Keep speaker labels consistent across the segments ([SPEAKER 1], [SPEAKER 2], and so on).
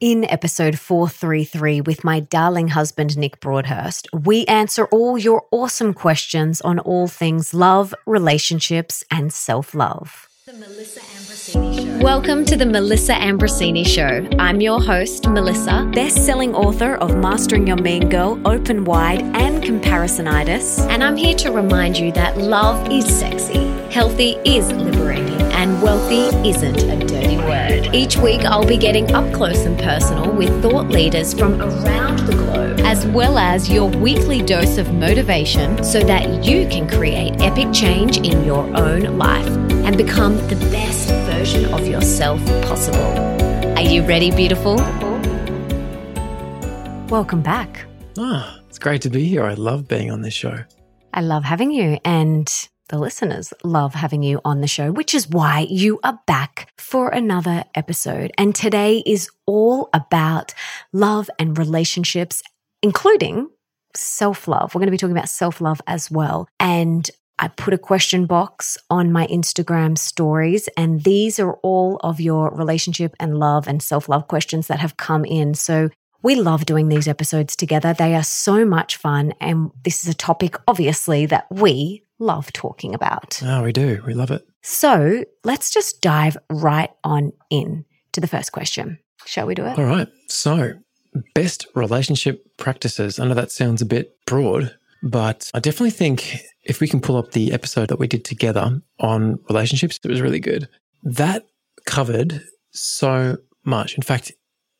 [SPEAKER 1] In episode 433 with my darling husband, Nick Broadhurst, we answer all your awesome questions on all things love, relationships, and self love. Welcome to the Melissa Ambrosini Show. I'm your host, Melissa, best selling author of Mastering Your Mean Girl, Open Wide, and Comparisonitis. And I'm here to remind you that love is sexy, healthy is liberating, and wealthy isn't a dirty word. Each week, I'll be getting up close and personal with thought leaders from around the globe, as well as your weekly dose of motivation so that you can create epic change in your own life and become the best version of yourself possible. Are you ready, beautiful? Welcome back.
[SPEAKER 2] Ah, it's great to be here. I love being on this show.
[SPEAKER 1] I love having you, and the listeners love having you on the show, which is why you are back for another episode. And today is all about love and relationships, including self love. We're going to be talking about self love as well. And I put a question box on my Instagram stories, and these are all of your relationship and love and self love questions that have come in. So we love doing these episodes together. They are so much fun. And this is a topic, obviously, that we love talking about.
[SPEAKER 2] Oh, we do. We love it.
[SPEAKER 1] So let's just dive right on in to the first question. Shall we do it?
[SPEAKER 2] All right. So, best relationship practices. I know that sounds a bit broad, but I definitely think if we can pull up the episode that we did together on relationships, it was really good. That covered so much. In fact,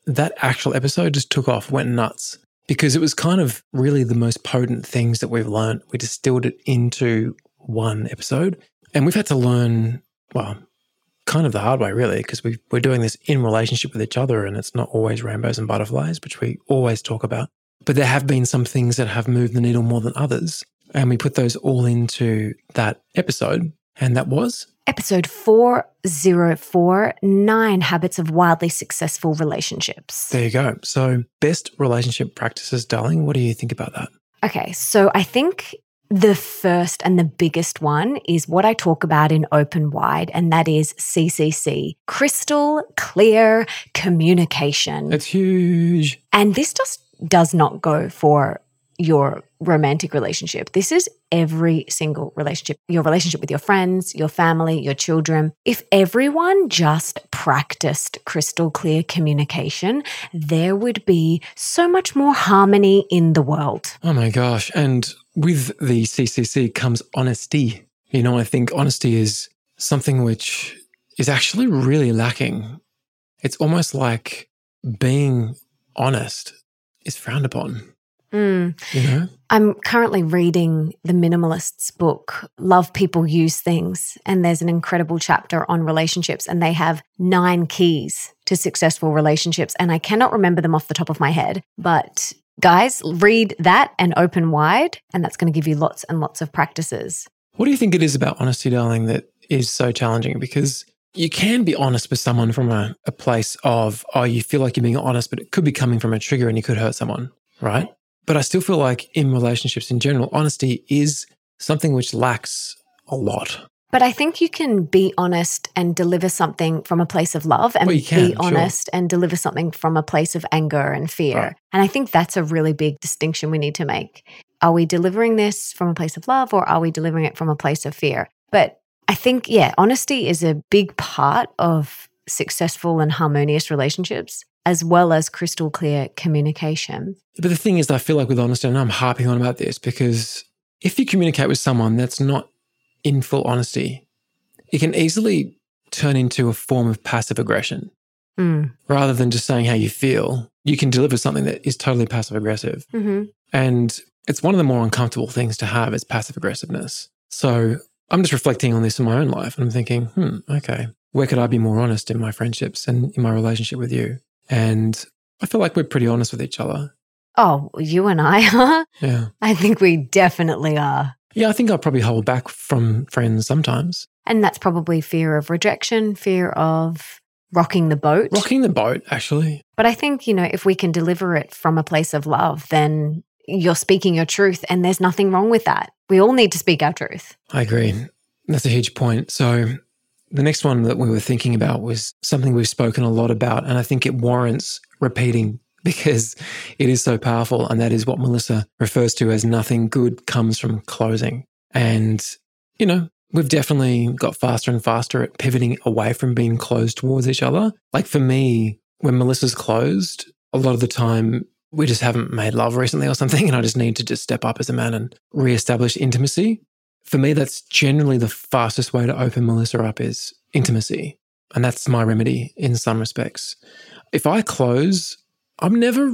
[SPEAKER 2] that actual episode just took off, went nuts because it was kind of really the most potent things that we've learned. We distilled it into one episode and we've had to learn, well, kind of the hard way, really, because we, we're doing this in relationship with each other and it's not always rainbows and butterflies, which we always talk about. But there have been some things that have moved the needle more than others. And we put those all into that episode. And that was
[SPEAKER 1] Episode 404 Nine Habits of Wildly Successful Relationships.
[SPEAKER 2] there you go. So, best relationship practices, darling. What do you think about that?
[SPEAKER 1] Okay, so I think the first and the biggest one is what I talk about in Open Wide, and that is CCC crystal clear communication.
[SPEAKER 2] It's huge.
[SPEAKER 1] And this just does not go for your romantic relationship. This is every single relationship, your relationship with your friends, your family, your children. If everyone just practiced crystal clear communication, there would be so much more harmony in the world.
[SPEAKER 2] Oh my gosh. And with the CCC comes honesty. You know, I think honesty is something which is actually really lacking. It's almost like being honest is frowned upon,
[SPEAKER 1] Mm.
[SPEAKER 2] you know?
[SPEAKER 1] I'm currently reading the Minimalist's book, Love People Use Things. And there's an incredible chapter on relationships, and they have nine keys to successful relationships. And I cannot remember them off the top of my head, but guys, read that and open wide, and that's going to give you lots and lots of practices.
[SPEAKER 2] What do you think it is about honesty, darling, that is so challenging? Because you can be honest with someone from a, a place of, oh, you feel like you're being honest, but it could be coming from a trigger and you could hurt someone, right? But I still feel like in relationships in general, honesty is something which lacks a lot.
[SPEAKER 1] But I think you can be honest and deliver something from a place of love and
[SPEAKER 2] Well, can,
[SPEAKER 1] be
[SPEAKER 2] sure.
[SPEAKER 1] honest and deliver something from a place of anger and fear.
[SPEAKER 2] Right.
[SPEAKER 1] And I think that's a really big distinction we need to make. Are we delivering this from a place of love or are we delivering it from a place of fear? But I think, yeah, honesty is a big part of successful and harmonious relationships, as well as crystal clear communication.
[SPEAKER 2] But the thing is, I feel like with honesty, and I'm harping on about this because if you communicate with someone that's not in full honesty, it can easily turn into a form of passive aggression.
[SPEAKER 1] Mm.
[SPEAKER 2] Rather than just saying how you feel, you can deliver something that is totally passive aggressive.
[SPEAKER 1] hmm
[SPEAKER 2] And it's one of the more uncomfortable things to have is passive aggressiveness. So I'm just reflecting on this in my own life and I'm thinking, hmm, okay, where could I be more honest in my friendships and in my relationship with you? And I feel like we're pretty honest with each other.
[SPEAKER 1] Oh, you and I are?
[SPEAKER 2] Yeah.
[SPEAKER 1] I think we definitely are.
[SPEAKER 2] Yeah, I think I'll probably hold back from friends sometimes.
[SPEAKER 1] And that's probably fear of rejection, fear of rocking the boat.
[SPEAKER 2] Rocking the boat, actually.
[SPEAKER 1] But I think, you know, if we can deliver it from a place of love, then you're speaking your truth and there's nothing wrong with that. We all need to speak our truth.
[SPEAKER 2] I agree. That's a huge point. So the next one that we were thinking about was something we've spoken a lot about, and I think it warrants repeating because it is so powerful. And that is what Melissa refers to as nothing good comes from closing. And, you know, we've definitely got faster and faster at pivoting away from being closed towards each other. Like for me, when Melissa's closed, a lot of the time we just haven't made love recently or something. And I just need to just step up as a man and reestablish intimacy. For me, that's generally the fastest way to open Melissa up is intimacy. And that's my remedy in some respects. If I close, I'm never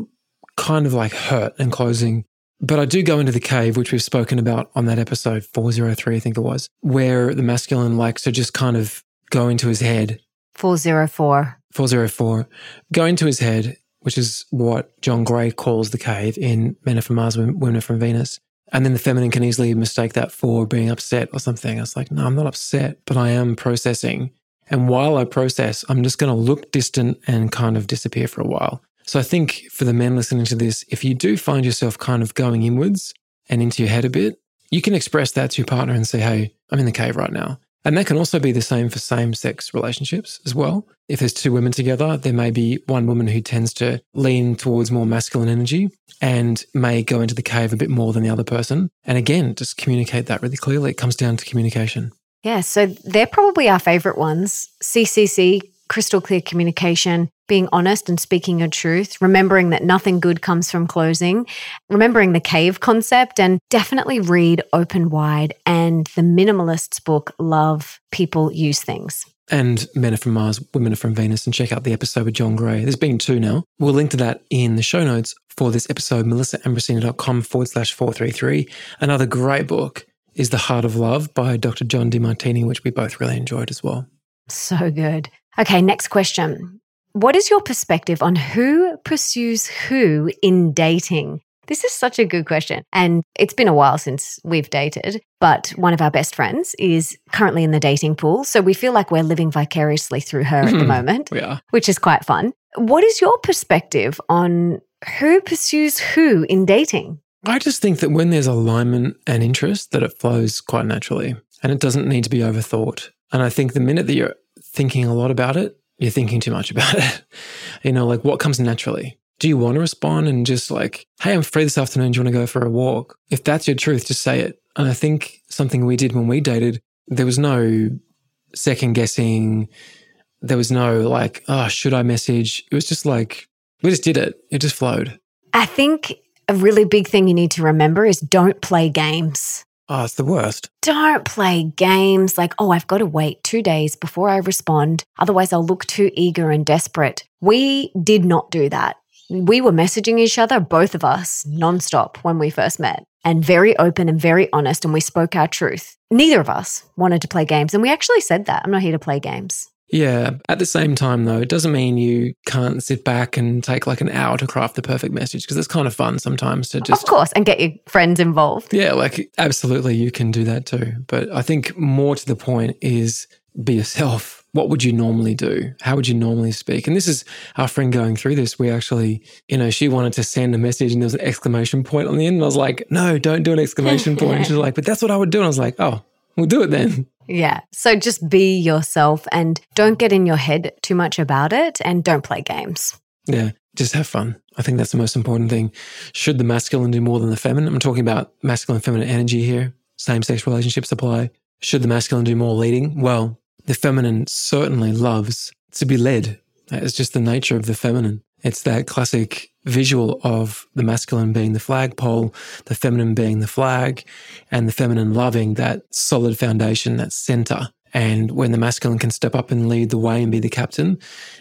[SPEAKER 2] kind of like hurt and closing, but I do go into the cave, which we've spoken about on that episode 403, I think it was, where the masculine likes to just kind of go into his head.
[SPEAKER 1] 404.
[SPEAKER 2] 404. Go into his head, which is what John Gray calls the cave in Men Are From Mars, Women Are From Venus. And then the feminine can easily mistake that for being upset or something. It's like, no, I'm not upset, but I am processing. And while I process, I'm just going to look distant and kind of disappear for a while. So I think for the men listening to this, if you do find yourself kind of going inwards and into your head a bit, you can express that to your partner and say, hey, I'm in the cave right now. And that can also be the same for same sex relationships as well. If there's two women together, there may be one woman who tends to lean towards more masculine energy and may go into the cave a bit more than the other person. And again, just communicate that really clearly. It comes down to communication.
[SPEAKER 1] Yeah. So they're probably our favorite ones CCC, crystal clear communication, being honest and speaking your truth, remembering that nothing good comes from closing, remembering the cave concept, and definitely read Open Wide and the Minimalist's book, Love People Use Things.
[SPEAKER 2] And Men are from Mars, Women are from Venus, and check out the episode with John Gray. There's been two now. We'll link to that in the show notes for this episode, melissaambrosini.com forward slash 433. Another great book is The Heart of Love by Dr. John Demartini, which we both really enjoyed as well.
[SPEAKER 1] So good. Okay, next question. What is your perspective on who pursues who in dating? This is such a good question. And it's been a while since we've dated, but one of our best friends is currently in the dating pool. So we feel like we're living vicariously through her at the mm-hmm. moment,
[SPEAKER 2] Yeah.
[SPEAKER 1] which is quite fun. What is your perspective on who pursues who in dating?
[SPEAKER 2] I just think that when there's alignment and interest, that it flows quite naturally and it doesn't need to be overthought. And I think the minute that you're thinking a lot about it, you're thinking too much about it. you know, like what comes naturally? Do you want to respond and just like, hey, I'm free this afternoon. Do you want to go for a walk? If that's your truth, just say it. And I think something we did when we dated, there was no second guessing. There was no like, oh, should I message? It was just like, we just did it. It just flowed.
[SPEAKER 1] I think a really big thing you need to remember is don't play games.
[SPEAKER 2] Oh, it's the worst.
[SPEAKER 1] Don't play games like, oh, I've got to wait two days before I respond. Otherwise, I'll look too eager and desperate. We did not do that. We were messaging each other, both of us, nonstop when we first met, and very open and very honest. And we spoke our truth. Neither of us wanted to play games. And we actually said that I'm not here to play games.
[SPEAKER 2] Yeah. At the same time, though, it doesn't mean you can't sit back and take like an hour to craft the perfect message because it's kind of fun sometimes to just.
[SPEAKER 1] Of course, and get your friends involved.
[SPEAKER 2] Yeah, like absolutely, you can do that too. But I think more to the point is be yourself. What would you normally do? How would you normally speak? And this is our friend going through this. We actually, you know, she wanted to send a message and there was an exclamation point on the end. And I was like, no, don't do an exclamation point. And she's like, but that's what I would do. And I was like, oh, we'll do it then.
[SPEAKER 1] Yeah. So just be yourself and don't get in your head too much about it and don't play games.
[SPEAKER 2] Yeah. Just have fun. I think that's the most important thing. Should the masculine do more than the feminine? I'm talking about masculine and feminine energy here. Same sex relationships apply. Should the masculine do more leading? Well, the feminine certainly loves to be led. It's just the nature of the feminine. It's that classic visual of the masculine being the flagpole, the feminine being the flag, and the feminine loving that solid foundation, that center. And when the masculine can step up and lead the way and be the captain,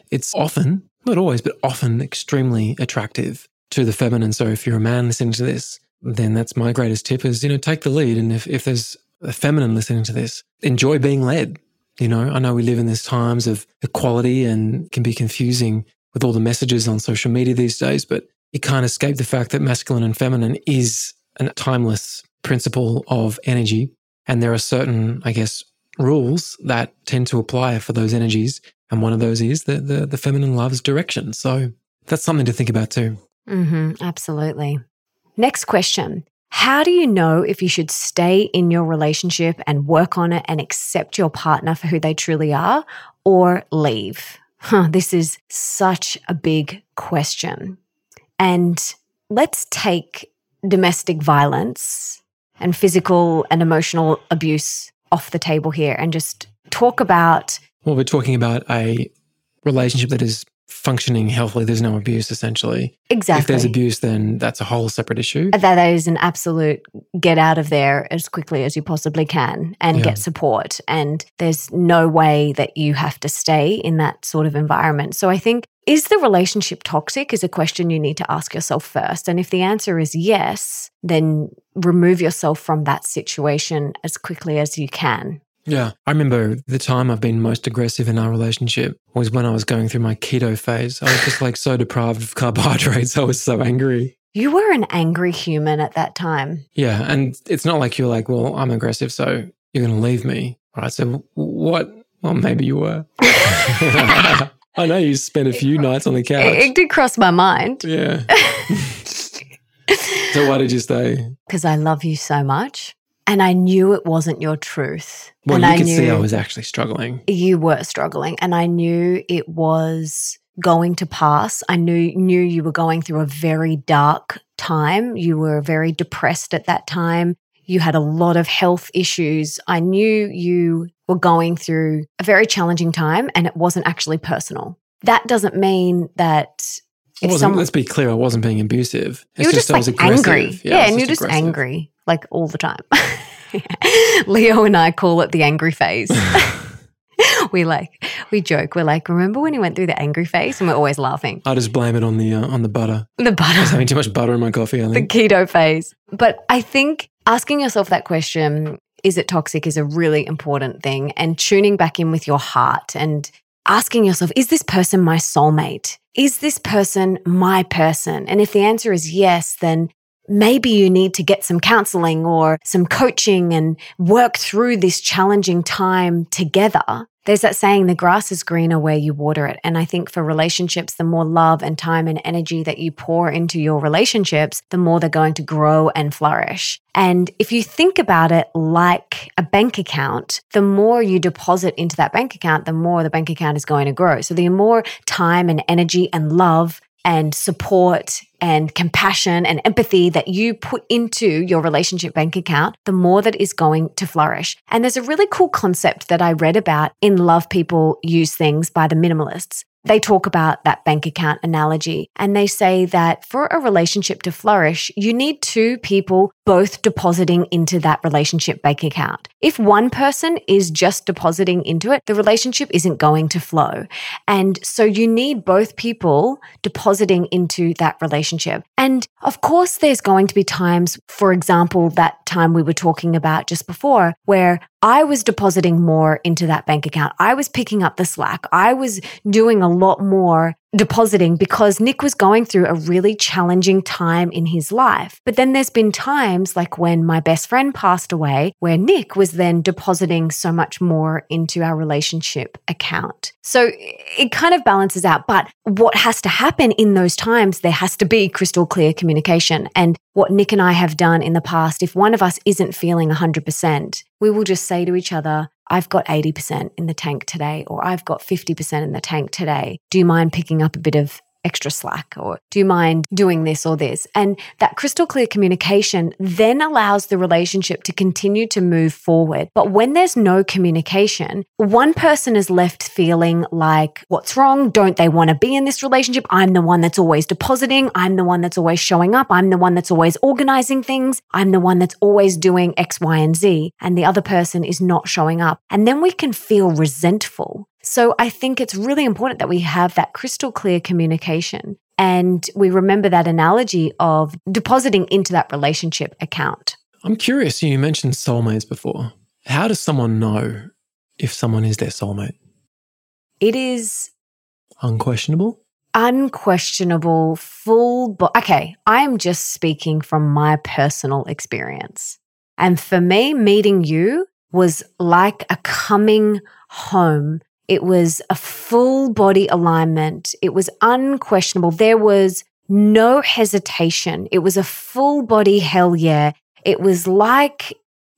[SPEAKER 2] it's often, not always, but often extremely attractive to the feminine. So if you're a man listening to this, then that's my greatest tip is, you know, take the lead. And if, if there's a feminine listening to this, enjoy being led. You know, I know we live in these times of equality and can be confusing with all the messages on social media these days, but you can't escape the fact that masculine and feminine is a timeless principle of energy. And there are certain, I guess, rules that tend to apply for those energies. And one of those is that the, the feminine loves direction. So that's something to think about too.
[SPEAKER 1] Mm-hmm, absolutely. Next question. How do you know if you should stay in your relationship and work on it and accept your partner for who they truly are or leave? Huh, this is such a big question. And let's take domestic violence and physical and emotional abuse off the table here and just talk about.
[SPEAKER 2] Well, we're talking about a relationship that is functioning healthily. There's no abuse, essentially.
[SPEAKER 1] Exactly.
[SPEAKER 2] If there's abuse, then that's a whole separate issue.
[SPEAKER 1] That is an absolute get out of there as quickly as you possibly can and
[SPEAKER 2] Yeah.
[SPEAKER 1] get support. And there's no way that you have to stay in that sort of environment. So I think, is the relationship toxic? Is a question you need to ask yourself first. And if the answer is yes, then remove yourself from that situation as quickly as you can.
[SPEAKER 2] Yeah. I remember the time I've been most aggressive in our relationship was when I was going through my keto phase. I was just like so deprived of carbohydrates. I was so angry.
[SPEAKER 1] You were an angry human at that time.
[SPEAKER 2] Yeah. And it's not like you're like, well, I'm aggressive, so you're going to leave me. All right. So what? Well, maybe you were. I know you spent a few nights on the
[SPEAKER 1] It,
[SPEAKER 2] couch.
[SPEAKER 1] it did cross my mind
[SPEAKER 2] Yeah. so why did you stay?
[SPEAKER 1] because I love you so much. And I knew it wasn't your truth.
[SPEAKER 2] Well,
[SPEAKER 1] and
[SPEAKER 2] you
[SPEAKER 1] I
[SPEAKER 2] could
[SPEAKER 1] knew
[SPEAKER 2] see I was actually struggling.
[SPEAKER 1] you were struggling and I knew it was going to pass. I knew knew you were going through a very dark time. You were very depressed at that time. You had a lot of health issues. I knew you were going through a very challenging time and it wasn't actually personal. That doesn't mean that
[SPEAKER 2] Wasn't,
[SPEAKER 1] someone
[SPEAKER 2] let's be clear, I wasn't being abusive. It's
[SPEAKER 1] you were just,
[SPEAKER 2] I was
[SPEAKER 1] like angry. Yeah,
[SPEAKER 2] was
[SPEAKER 1] and you're just
[SPEAKER 2] aggressive.
[SPEAKER 1] angry like all the time. Leo and I call it the angry phase. we like we joke. We're like, remember when he went through the angry phase? And we're always laughing.
[SPEAKER 2] I just blame it on the uh, on the butter.
[SPEAKER 1] The
[SPEAKER 2] I was
[SPEAKER 1] butter,
[SPEAKER 2] having too much butter in my coffee. I
[SPEAKER 1] the keto phase. But I think asking yourself that question, is it toxic, is a really important thing. And tuning back in with your heart and asking yourself, is this person my soulmate? Is this person my person? And if the answer is yes, then maybe you need to get some counseling or some coaching and work through this challenging time together. There's that saying, the grass is greener where you water it. And I think for relationships, the more love and time and energy that you pour into your relationships, the more they're going to grow and flourish. And if you think about it like a bank account, the more you deposit into that bank account, the more the bank account is going to grow. So the more time and energy and love and support and compassion and empathy that you put into your relationship bank account, the more that is going to flourish. And there's a really cool concept that I read about in Love People Use Things by the Minimalists. They talk about that bank account analogy and they say that for a relationship to flourish, you need two people both depositing into that relationship bank account. If one person is just depositing into it, the relationship isn't going to flow. And so you need both people depositing into that relationship. And of course, there's going to be times, for example, that time we were talking about just before, where I was depositing more into that bank account. I was picking up the slack. I was doing a lot more depositing because Nick was going through a really challenging time in his life. But then there's been times like when my best friend passed away, where Nick was then depositing so much more into our relationship account. So it kind of balances out. But what has to happen in those times, there has to be crystal clear communication. And what Nick and I have done in the past, if one of us isn't feeling 100%, we will just say to each other, I've got 80% in the tank today, or I've got 50% in the tank today. Do you mind picking up a bit of extra slack or do you mind doing this or this? And that crystal clear communication then allows the relationship to continue to move forward. But when there's no communication, one person is left feeling like, what's wrong? Don't they want to be in this relationship? I'm the one that's always depositing. I'm the one that's always showing up. I'm the one that's always organizing things. I'm the one that's always doing X, Y, and Z. And the other person is not showing up. And then we can feel resentful. So I think it's really important that we have that crystal clear communication and we remember that analogy of depositing into that relationship account.
[SPEAKER 2] I'm curious. You mentioned soulmates before. How does someone know if someone is their soulmate?
[SPEAKER 1] It is
[SPEAKER 2] Unquestionable.
[SPEAKER 1] unquestionable, full. Bo- okay, I'm just speaking from my personal experience. And for me, meeting you was like a coming home. It was a full body alignment. It was unquestionable. There was no hesitation. It was a full body hell yeah. It was like,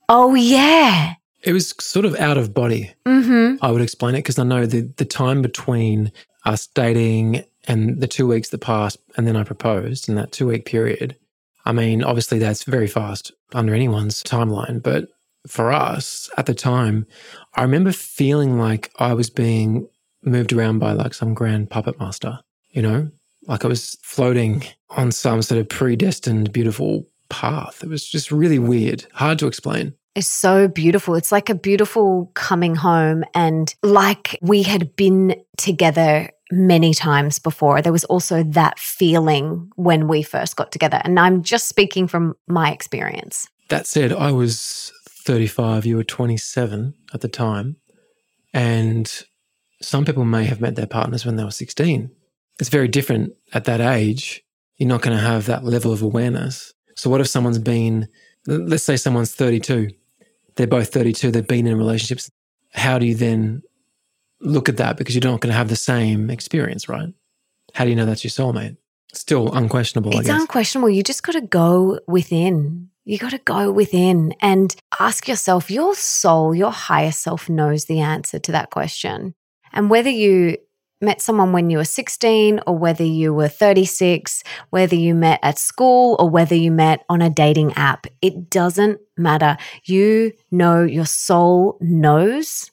[SPEAKER 1] oh yeah.
[SPEAKER 2] It was sort of out of body.
[SPEAKER 1] Mm-hmm.
[SPEAKER 2] I would explain it because I know the the time between us dating and the two weeks that passed, and then I proposed in that two week period. I mean, obviously that's very fast under anyone's timeline, but for us at the time, I remember feeling like I was being moved around by like some grand puppet master, you know, like I was floating on some sort of predestined, beautiful path. It was just really weird, hard to explain.
[SPEAKER 1] It's so beautiful. It's like a beautiful coming home. And like we had been together many times before, there was also that feeling when we first got together. And I'm just speaking from my experience.
[SPEAKER 2] That said, I was 35, you were 27 at the time. And some people may have met their partners when they were 16. It's very different at that age. You're not going to have that level of awareness. So, what if someone's been, let's say someone's 32, they're both 32, they've been in relationships. How do you then look at that? Because you're not going to have the same experience, right? How do you know that's your soulmate? Still unquestionable,
[SPEAKER 1] it's unquestionable. You just got to go within. You got to go within and ask yourself, your soul, your higher self knows the answer to that question. And whether you met someone when you were 16 or whether you were 36, whether you met at school or whether you met on a dating app, it doesn't matter. You know, your soul knows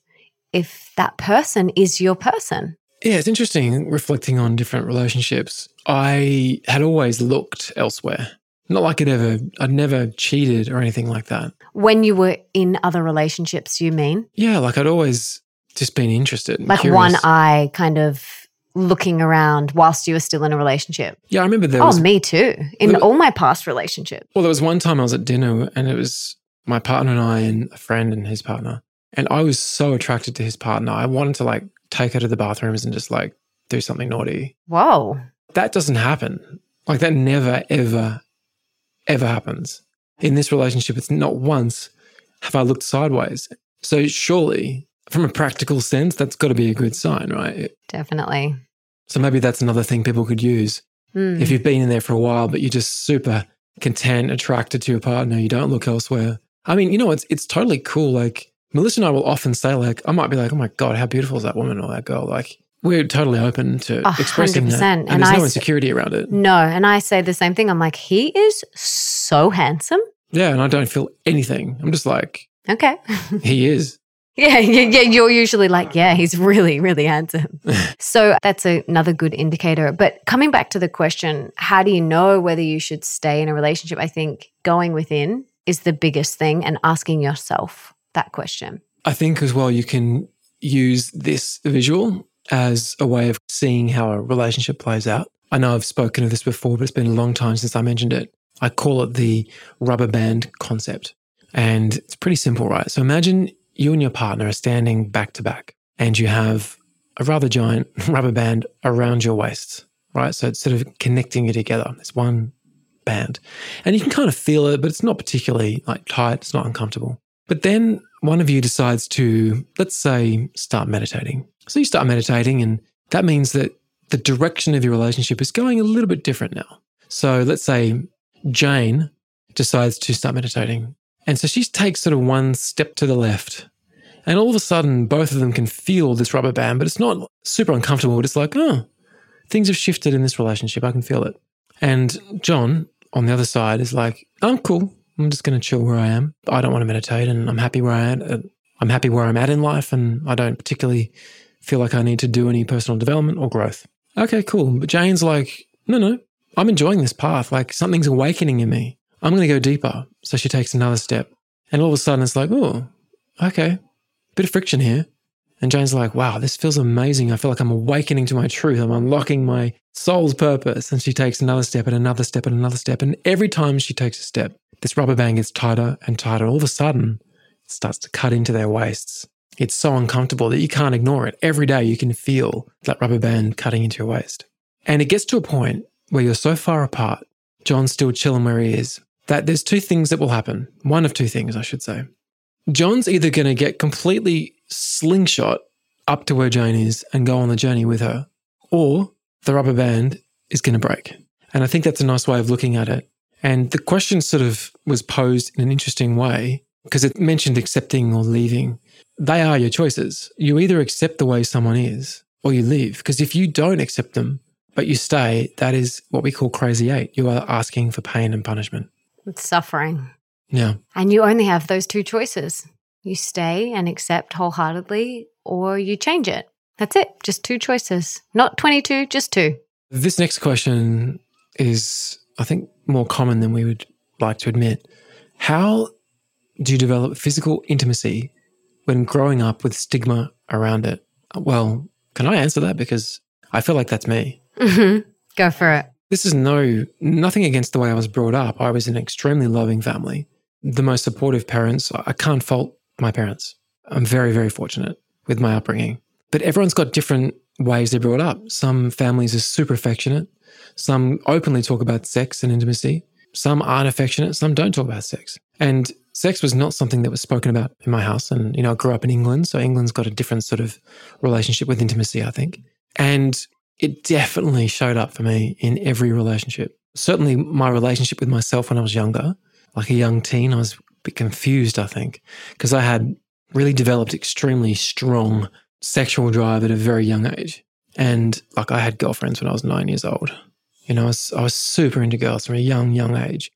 [SPEAKER 1] if that person is your person.
[SPEAKER 2] Yeah, it's interesting reflecting on different relationships. I had always looked elsewhere. Not like it ever, I'd never cheated or anything like that.
[SPEAKER 1] When you were in other relationships, you mean?
[SPEAKER 2] Yeah, like I'd always just been interested.
[SPEAKER 1] Like
[SPEAKER 2] curious.
[SPEAKER 1] one eye kind of looking around whilst you were still in a relationship.
[SPEAKER 2] Yeah, I remember there
[SPEAKER 1] oh,
[SPEAKER 2] was.
[SPEAKER 1] me too. In
[SPEAKER 2] there,
[SPEAKER 1] all my past relationships.
[SPEAKER 2] Well, there was one time I was at dinner and it was my partner and I and a friend and his partner. And I was so attracted to his partner. I wanted to like take her to the bathrooms and just like do something naughty.
[SPEAKER 1] Whoa.
[SPEAKER 2] That doesn't happen. Like that never, ever, ever happens. In this relationship, it's not once have I looked sideways. So surely from a practical sense, that's got to be a good sign, right?
[SPEAKER 1] Definitely.
[SPEAKER 2] So maybe that's another thing people could use.
[SPEAKER 1] Mm.
[SPEAKER 2] If you've been in there for a while, but you're just super content, attracted to your partner, you don't look elsewhere. I mean, you know, it's it's totally cool. Like Melissa and I will often say, like, I might be like, oh my God, how beautiful is that woman or that girl? Like, we're totally open to expressing that. And, and there's I no insecurity around it.
[SPEAKER 1] No. And I say the same thing. I'm like, he is so handsome.
[SPEAKER 2] Yeah. And I don't feel anything. I'm just like,
[SPEAKER 1] okay.
[SPEAKER 2] he is.
[SPEAKER 1] Yeah, yeah, yeah. You're usually like, yeah, he's really, really handsome. so that's a, another good indicator. But coming back to the question, how do you know whether you should stay in a relationship? I think going within is the biggest thing and asking yourself that question.
[SPEAKER 2] I think as well, you can use this visual as a way of seeing how a relationship plays out. I know I've spoken of this before, but it's been a long time since I mentioned it. I call it the rubber band concept. And it's pretty simple, right? So imagine you and your partner are standing back to back and you have a rather giant rubber band around your waist, right? So it's sort of connecting you together. It's one band. And you can kind of feel it, but it's not particularly like tight, it's not uncomfortable. But then one of you decides to, let's say, start meditating. So you start meditating, and that means that the direction of your relationship is going a little bit different now. So let's say Jane decides to start meditating. And so she takes sort of one step to the left. And all of a sudden, both of them can feel this rubber band, but it's not super uncomfortable. It's like, oh, things have shifted in this relationship. I can feel it. And John on the other side is like, I'm cool. I'm just going to chill where I am. I don't want to meditate and I'm happy where I am. Uh, I'm happy where I'm at in life and I don't particularly feel like I need to do any personal development or growth. Okay, cool. But Jane's like, no, no, I'm enjoying this path. Like something's awakening in me. I'm going to go deeper. So she takes another step. And all of a sudden it's like, oh, okay, bit of friction here. And Jane's like, wow, this feels amazing. I feel like I'm awakening to my truth. I'm unlocking my soul's purpose. And she takes another step and another step and another step. And every time she takes a step, this rubber band gets tighter and tighter. All of a sudden, it starts to cut into their waists. It's so uncomfortable that you can't ignore it. Every day you can feel that rubber band cutting into your waist. And it gets to a point where you're so far apart, John's still chilling where he is, that there's two things that will happen. One of two things, I should say. John's either going to get completely slingshot up to where Jane is and go on the journey with her, or the rubber band is going to break. And I think that's a nice way of looking at it. And the question sort of was posed in an interesting way because it mentioned accepting or leaving. They are your choices. You either accept the way someone is or you leave. Because if you don't accept them but you stay, that is what we call crazy eight. You are asking for pain and punishment.
[SPEAKER 1] It's suffering.
[SPEAKER 2] Yeah.
[SPEAKER 1] And you only have those two choices. You stay and accept wholeheartedly, or you change it. That's it. Just two choices. Not 22, just two.
[SPEAKER 2] This next question is, I think, more common than we would like to admit. How do you develop physical intimacy when growing up with stigma around it? Well, can I answer that? Because I feel like that's me.
[SPEAKER 1] Mm-hmm. Go for it.
[SPEAKER 2] This is no nothing against the way I was brought up. I was in an extremely loving family, the most supportive parents. I can't fault my parents. I'm very, very fortunate with my upbringing. But everyone's got different ways they're brought up. Some families are super affectionate. Some openly talk about sex and intimacy. Some aren't affectionate. Some don't talk about sex. And sex was not something that was spoken about in my house. And, you know, I grew up in England. So England's got a different sort of relationship with intimacy, I think. And it definitely showed up for me in every relationship. Certainly my relationship with myself when I was younger, like a young teen, I was a bit confused, I think, because I had really developed extremely strong sexual drive at a very young age. And like I had girlfriends when I was nine years old. You know, I was, I was super into girls from a young, young age.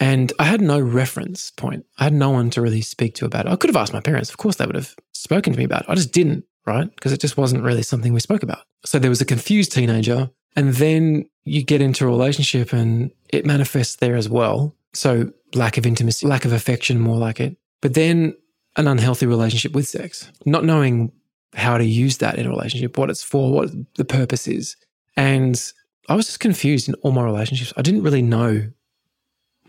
[SPEAKER 2] And I had no reference point. I had no one to really speak to about it. I could have asked my parents. Of course, they would have spoken to me about it. I just didn't, right? Because it just wasn't really something we spoke about. So there was a confused teenager. And then you get into a relationship and it manifests there as well. So lack of intimacy, lack of affection, more like it. But then an unhealthy relationship with sex, not knowing how to use that in a relationship, what it's for, what the purpose is. And I was just confused in all my relationships. I didn't really know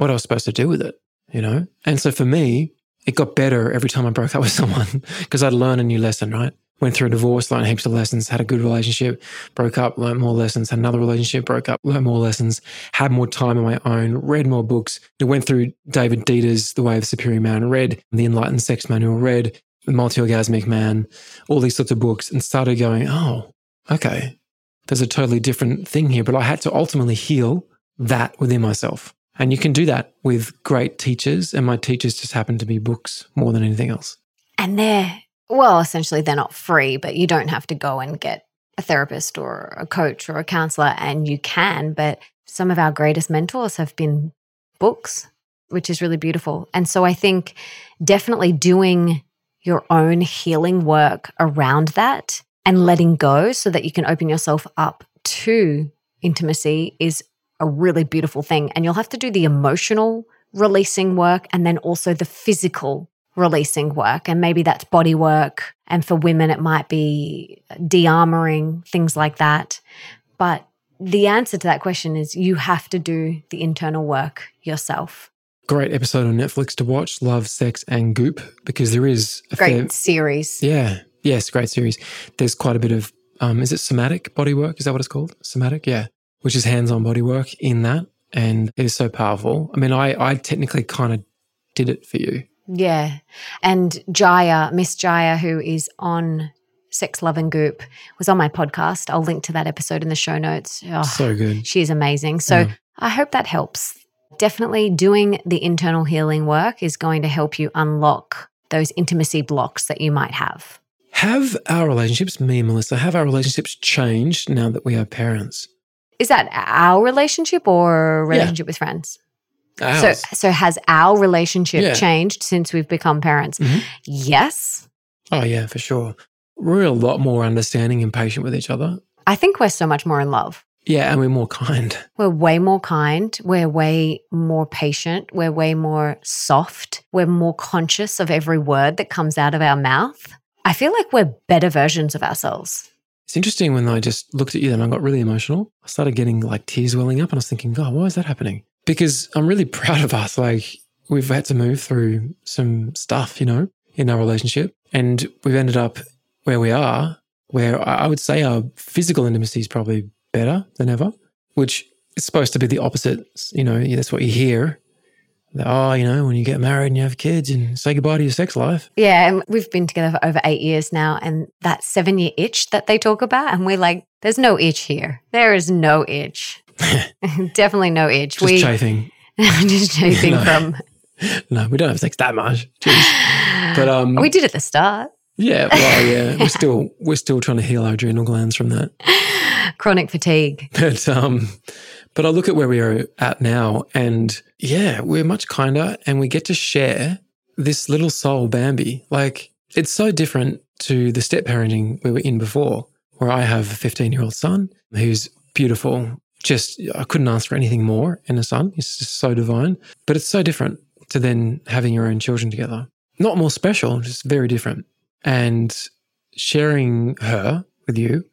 [SPEAKER 2] what I was supposed to do with it, you know? And so for me, it got better every time I broke up with someone because I'd learn a new lesson, right? Went through a divorce, learned heaps of lessons, had a good relationship, broke up, learned more lessons, had another relationship, broke up, learned more lessons, had more time on my own, read more books. Went through David Deida's The Way of the Superior Man, read The Enlightened Sex Manual, read The Multi Orgasmic Man, all these sorts of books, and started going, oh, okay, there's a totally different thing here. But I had to ultimately heal that within myself. And you can do that with great teachers. And my teachers just happen to be books more than anything else.
[SPEAKER 1] And they're, well, essentially, they're not free, but you don't have to go and get a therapist or a coach or a counselor. And you can, but some of our greatest mentors have been books, which is really beautiful. And so I think definitely doing your own healing work around that and letting go so that you can open yourself up to intimacy is a really beautiful thing. And you'll have to do the emotional releasing work and then also the physical releasing work. And maybe that's body work. And for women, it might be de armoring, things like that. But the answer to that question is you have to do the internal work yourself.
[SPEAKER 2] Great episode on Netflix to watch Love, Sex, and Goop because there is
[SPEAKER 1] a great fair, series.
[SPEAKER 2] Yeah. Yes, great series. There's quite a bit of, um, is it somatic body work? Is that what it's called? Somatic? Yeah which is hands on body work in that. And it is so powerful. I mean, I, I technically kind of did it for you.
[SPEAKER 1] Yeah. And Jaiya, Miss Jaiya, who is on Sex, Love, and Goop, was on my podcast. I'll link to that episode in the show notes.
[SPEAKER 2] Oh, so good.
[SPEAKER 1] She's amazing. So yeah. I hope that helps. Definitely doing the internal healing work is going to help you unlock those intimacy blocks that you might have.
[SPEAKER 2] Have our relationships, me and Melissa, have our relationships changed now that we are parents?
[SPEAKER 1] Is that our relationship or relationship yeah. with friends? Ours. So, so has our relationship yeah. changed since we've become parents? Mm-hmm. Yes.
[SPEAKER 2] Oh yeah, for sure. We're a lot more understanding and patient with each other.
[SPEAKER 1] I think we're so much more in love.
[SPEAKER 2] Yeah, and we're more kind.
[SPEAKER 1] We're way more kind. We're way more patient. We're way more soft. We're more conscious of every word that comes out of our mouth. I feel like we're better versions of ourselves.
[SPEAKER 2] It's interesting when I just looked at you and I got really emotional. I started getting like tears welling up and I was thinking, God, why is that happening? Because I'm really proud of us. Like we've had to move through some stuff, you know, in our relationship. And we've ended up where we are, where I would say our physical intimacy is probably better than ever, which is supposed to be the opposite. You know, that's what you hear that, oh, you know, when you get married and you have kids and say goodbye to your sex life.
[SPEAKER 1] Yeah. And we've been together for over eight years now. And that seven year itch that they talk about, and we're like, there's no itch here. There is no itch. Definitely no itch.
[SPEAKER 2] Just we, chafing.
[SPEAKER 1] just chafing no. from.
[SPEAKER 2] No, we don't have sex that much. Jeez. But um,
[SPEAKER 1] we did at the start.
[SPEAKER 2] Yeah, well, yeah, we're still we're still trying to heal our adrenal glands from that.
[SPEAKER 1] Chronic fatigue.
[SPEAKER 2] But um, but I look at where we are at now, and yeah, we're much kinder, and we get to share this little soul, Bambi. Like it's so different to the step parenting we were in before, where I have a 15 year old son who's beautiful. Just I couldn't ask for anything more in a son. He's just so divine. But it's so different to then having your own children together. Not more special, just very different. And sharing her with you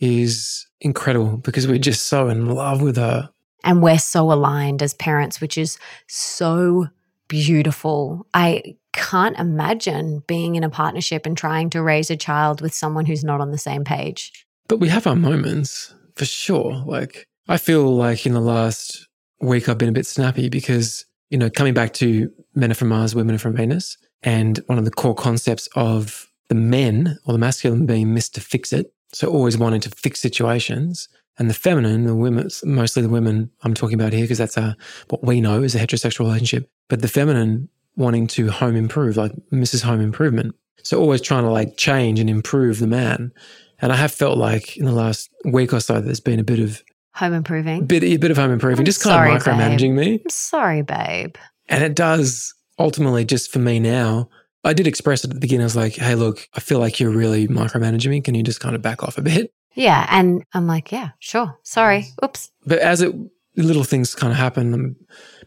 [SPEAKER 2] is incredible because we're just so in love with her.
[SPEAKER 1] And we're so aligned as parents, which is so beautiful. I can't imagine being in a partnership and trying to raise a child with someone who's not on the same page.
[SPEAKER 2] But we have our moments for sure. Like, I feel like in the last week, I've been a bit snappy because, you know, coming back to men are from Mars, women are from Venus, and one of the core concepts of the men or the masculine being Mr. Fix It. So always wanting to fix situations. And the feminine, the women, mostly the women I'm talking about here, because that's a, what we know is a heterosexual relationship. But the feminine wanting to home improve, like Mrs. Home Improvement. So always trying to like change and improve the man. And I have felt like in the last week or so, there's been a bit of
[SPEAKER 1] home improving,
[SPEAKER 2] bit, a bit of home improving,
[SPEAKER 1] I'm
[SPEAKER 2] just kind
[SPEAKER 1] sorry,
[SPEAKER 2] of micromanaging
[SPEAKER 1] babe.
[SPEAKER 2] me.
[SPEAKER 1] I'm sorry, babe.
[SPEAKER 2] And it does ultimately just for me now. I did express it at the beginning. I was like, hey, look, I feel like you're really micromanaging me. Can you just kind of back off a bit?
[SPEAKER 1] Yeah. And I'm like, yeah, sure. Sorry. Mm. Oops.
[SPEAKER 2] But as it little things kind of happen, I'm,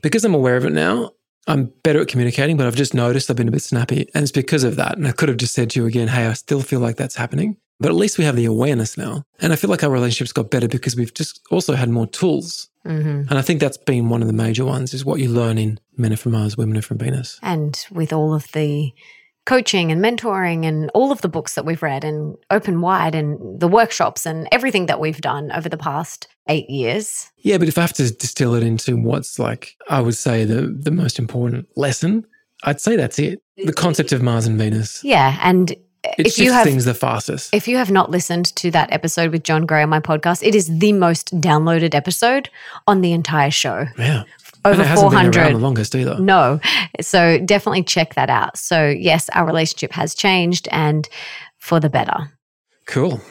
[SPEAKER 2] because I'm aware of it now, I'm better at communicating, but I've just noticed I've been a bit snappy. And it's because of that. And I could have just said to you again, hey, I still feel like that's happening. But at least we have the awareness now. And I feel like our relationships got better because we've just also had more tools.
[SPEAKER 1] Hmm
[SPEAKER 2] And I think that's been one of the major ones is what you learn in Men Are From Mars, Women Are From Venus.
[SPEAKER 1] And with all of the coaching and mentoring and all of the books that we've read and open wide and the workshops and everything that we've done over the past eight years.
[SPEAKER 2] Yeah, but if I have to distill it into what's like, I would say the, the most important lesson, I'd say that's it. The concept of Mars and Venus.
[SPEAKER 1] Yeah. And
[SPEAKER 2] It
[SPEAKER 1] if you have
[SPEAKER 2] things the fastest.
[SPEAKER 1] If you have not listened to that episode with John Gray on my podcast, it is the most downloaded episode on the entire show.
[SPEAKER 2] yeah.
[SPEAKER 1] Over
[SPEAKER 2] and it hasn't been around
[SPEAKER 1] 400.
[SPEAKER 2] the longest either.
[SPEAKER 1] No. So definitely check that out. So, yes, our relationship has changed and for the better.
[SPEAKER 2] Cool.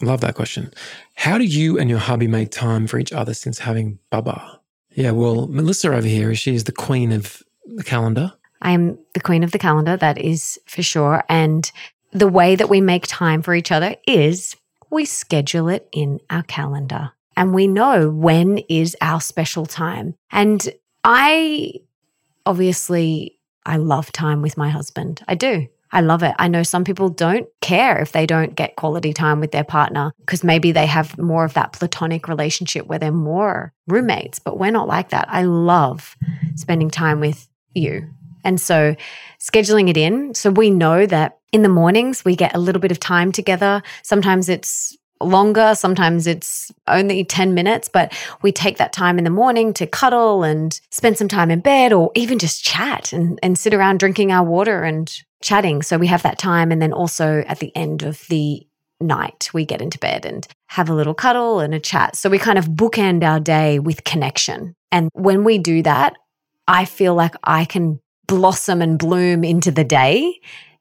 [SPEAKER 2] Love that question. How do you and your hubby make time for each other since having Baba? Yeah, well, Melissa over here, she is the queen of the calendar.
[SPEAKER 1] I am the queen of the calendar, that is for sure. And the way that we make time for each other is we schedule it in our calendar and we know when is our special time. And I obviously, I love time with my husband. I do. I love it. I know some people don't care if they don't get quality time with their partner because maybe they have more of that platonic relationship where they're more roommates, but we're not like that. I love spending time with you. And so scheduling it in. So we know that in the mornings we get a little bit of time together. Sometimes it's longer, sometimes it's only 10 minutes, but we take that time in the morning to cuddle and spend some time in bed or even just chat and, and sit around drinking our water and chatting. So we have that time. And then also at the end of the night, we get into bed and have a little cuddle and a chat. So we kind of bookend our day with connection. And when we do that, I feel like I can blossom and bloom into the day.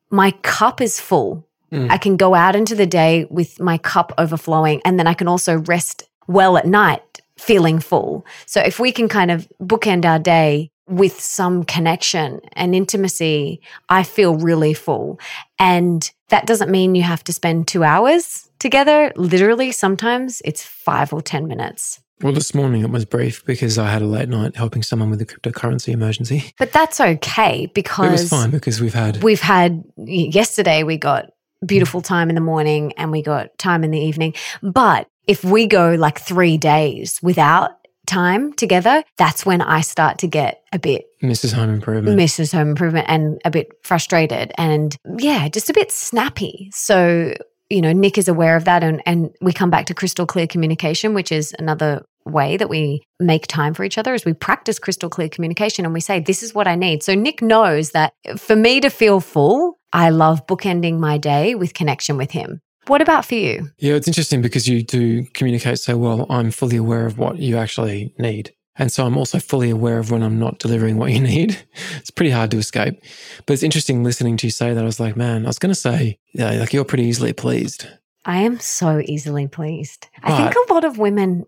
[SPEAKER 1] My cup is full.
[SPEAKER 2] Mm.
[SPEAKER 1] I can go out into the day with my cup overflowing, and then I can also rest well at night feeling full. So if we can kind of bookend our day with some connection and intimacy, I feel really full. And that doesn't mean you have to spend two hours together. Literally, sometimes it's five or 10 minutes.
[SPEAKER 2] Well, this morning it was brief because I had a late night helping someone with a cryptocurrency emergency.
[SPEAKER 1] But that's okay because
[SPEAKER 2] It was fine because we've had
[SPEAKER 1] we've had yesterday we got beautiful time in the morning and we got time in the evening but if we go like 3 days without time together that's when i start to get a bit
[SPEAKER 2] Mrs. Home Improvement.
[SPEAKER 1] mrs home improvement and a bit frustrated and yeah just a bit snappy so you know nick is aware of that and and we come back to crystal clear communication which is another way that we make time for each other is we practice crystal clear communication and we say this is what i need so nick knows that for me to feel full i love bookending my day with connection with him what about for you
[SPEAKER 2] Yeah, it's interesting because you do communicate so well. I'm fully aware of what you actually need. And so I'm also fully aware of when I'm not delivering what you need. It's pretty hard to escape. But it's interesting listening to you say that. I was like, man, I was going to say, yeah, like you're pretty easily pleased.
[SPEAKER 1] I am so easily pleased. I think a lot of women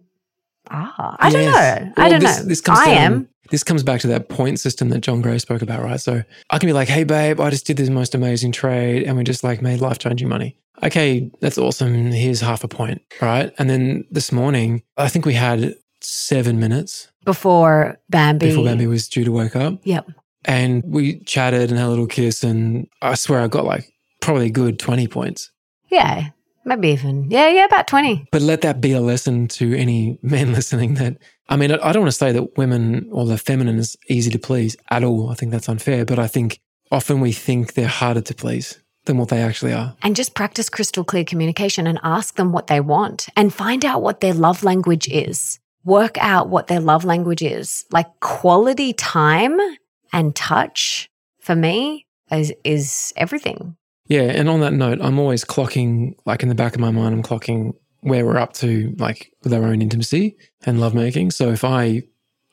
[SPEAKER 1] are. I don't
[SPEAKER 2] Yes.
[SPEAKER 1] know. I don't
[SPEAKER 2] this-
[SPEAKER 1] know.
[SPEAKER 2] This comes
[SPEAKER 1] I
[SPEAKER 2] down-
[SPEAKER 1] am.
[SPEAKER 2] This comes back to that point system that John Gray spoke about, right? So I can be like, hey, babe, I just did this most amazing trade and we just like made life changing money. Okay, that's awesome. Here's half a point, right? And then this morning, I think we had seven minutes
[SPEAKER 1] Before Bambi.
[SPEAKER 2] before Bambi was due to wake up.
[SPEAKER 1] Yep.
[SPEAKER 2] And we chatted and had a little kiss. And I swear I got like probably a good 20 points.
[SPEAKER 1] Yeah. Maybe even. Yeah, yeah, about 20.
[SPEAKER 2] But let that be a lesson to any men listening that, I mean, I I don't want to say that women or the feminine is easy to please at all. I think that's unfair. But I think often we think they're harder to please than what they actually are.
[SPEAKER 1] And just practice crystal clear communication and ask them what they want and find out what their love language is. Work out what their love language is. Like quality time and touch for me is, is everything.
[SPEAKER 2] Yeah. And on that note, I'm always clocking, like in the back of my mind, I'm clocking where we're up to, like with our own intimacy and lovemaking. So if I,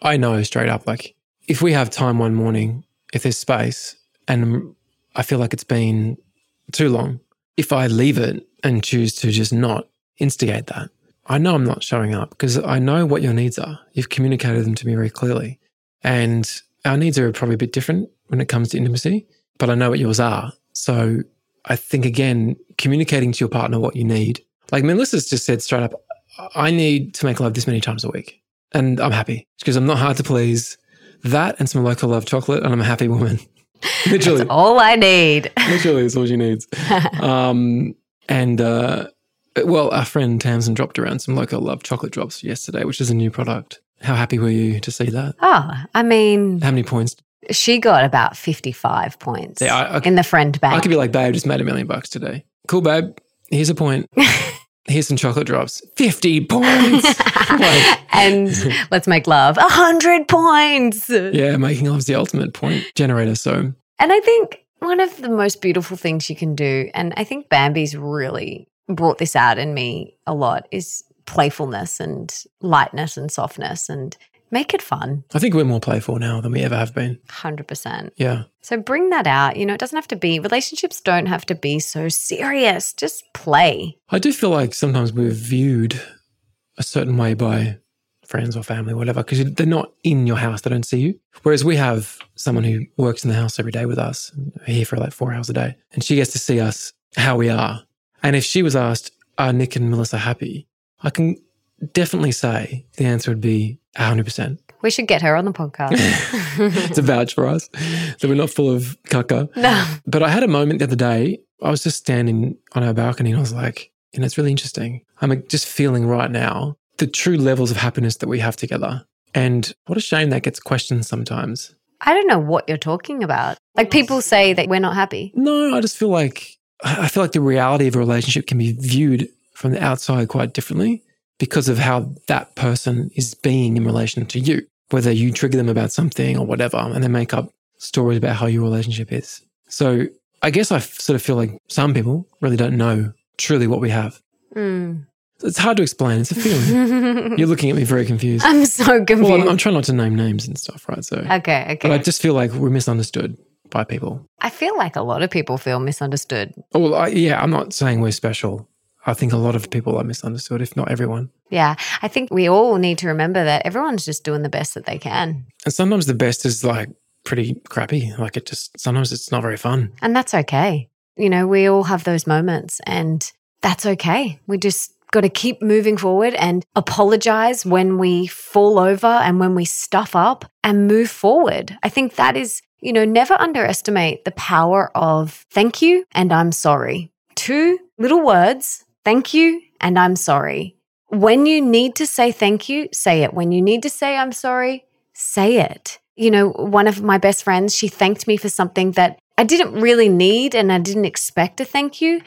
[SPEAKER 2] I know straight up, like if we have time one morning, if there's space and I feel like it's been too long, if I leave it and choose to just not instigate that, I know I'm not showing up because I know what your needs are. You've communicated them to me very clearly. And our needs are probably a bit different when it comes to intimacy, but I know what yours are. So I think, again, communicating to your partner what you need. Like Melissa's just said straight up, I need to make love this many times a week. And I'm happy because I'm not hard to please. That and some Loco Love chocolate, and I'm a happy woman. Literally
[SPEAKER 1] That's all I need.
[SPEAKER 2] literally is all she needs. Um, and uh, well, our friend Tamsin dropped around some Loco Love chocolate drops yesterday, which is a new product. How happy were you to see that?
[SPEAKER 1] Oh, I mean,
[SPEAKER 2] How many points?
[SPEAKER 1] she got about 55 points
[SPEAKER 2] Yeah, I, I,
[SPEAKER 1] in the friend bank.
[SPEAKER 2] I could be like, babe, just made a million bucks today. Cool, babe. Here's a point. Here's some chocolate drops. 50 points. Like,
[SPEAKER 1] and let's make love. A hundred points.
[SPEAKER 2] yeah, making love's the ultimate point generator. So,
[SPEAKER 1] And I think one of the most beautiful things you can do, and I think Bambi's really brought this out in me a lot, is playfulness and lightness and softness and make it fun.
[SPEAKER 2] I think we're more playful now than we ever have been.
[SPEAKER 1] 100%.
[SPEAKER 2] Yeah.
[SPEAKER 1] So bring that out. You know, it doesn't have to be, relationships don't have to be so serious. Just play.
[SPEAKER 2] I do feel like sometimes we're viewed a certain way by friends or family, or whatever, because they're not in your house, they don't see you. Whereas we have someone who works in the house every day with us, here for like four hours a day, and she gets to see us how we are. And if she was asked, Are Nick and Melissa happy? I can definitely say the answer would be 100%.
[SPEAKER 1] We should get her on the podcast.
[SPEAKER 2] It's a vouch for us that we're not full of caca.
[SPEAKER 1] no.
[SPEAKER 2] But I had a moment the other day. I was just standing on our balcony and I was like, you know, it's really interesting. I'm just feeling right now the true levels of happiness that we have together. And what a shame that gets questioned sometimes.
[SPEAKER 1] I don't know what you're talking about. Like people say that we're not happy.
[SPEAKER 2] No, I just feel like I feel like the reality of a relationship can be viewed from the outside quite differently because of how that person is being in relation to you. Whether you trigger them about something or whatever, and they make up stories about how your relationship is. So I guess I sort of feel like some people really don't know truly what we have.
[SPEAKER 1] Mm.
[SPEAKER 2] It's hard to explain. It's a feeling. You're looking at me very confused.
[SPEAKER 1] I'm so confused.
[SPEAKER 2] Well, I'm, I'm trying not to name names and stuff, right? So,
[SPEAKER 1] okay, okay.
[SPEAKER 2] but I just feel like we're misunderstood by people.
[SPEAKER 1] I feel like a lot of people feel misunderstood.
[SPEAKER 2] Oh, Well, I, yeah, I'm not saying we're special. I think a lot of people are misunderstood, if not everyone.
[SPEAKER 1] Yeah, I think we all need to remember that everyone's just doing the best that they can.
[SPEAKER 2] And sometimes the best is like pretty crappy. Like it just, sometimes it's not very fun.
[SPEAKER 1] And that's okay. You know, we all have those moments and that's okay. We just got to keep moving forward and apologize when we fall over and when we stuff up and move forward. I think that is, you know, never underestimate the power of thank you and I'm sorry. Two little words, thank you and I'm sorry. When you need to say thank you, say it. When you need to say I'm sorry, say it. You know, one of my best friends, she thanked me for something that I didn't really need and I didn't expect a thank you.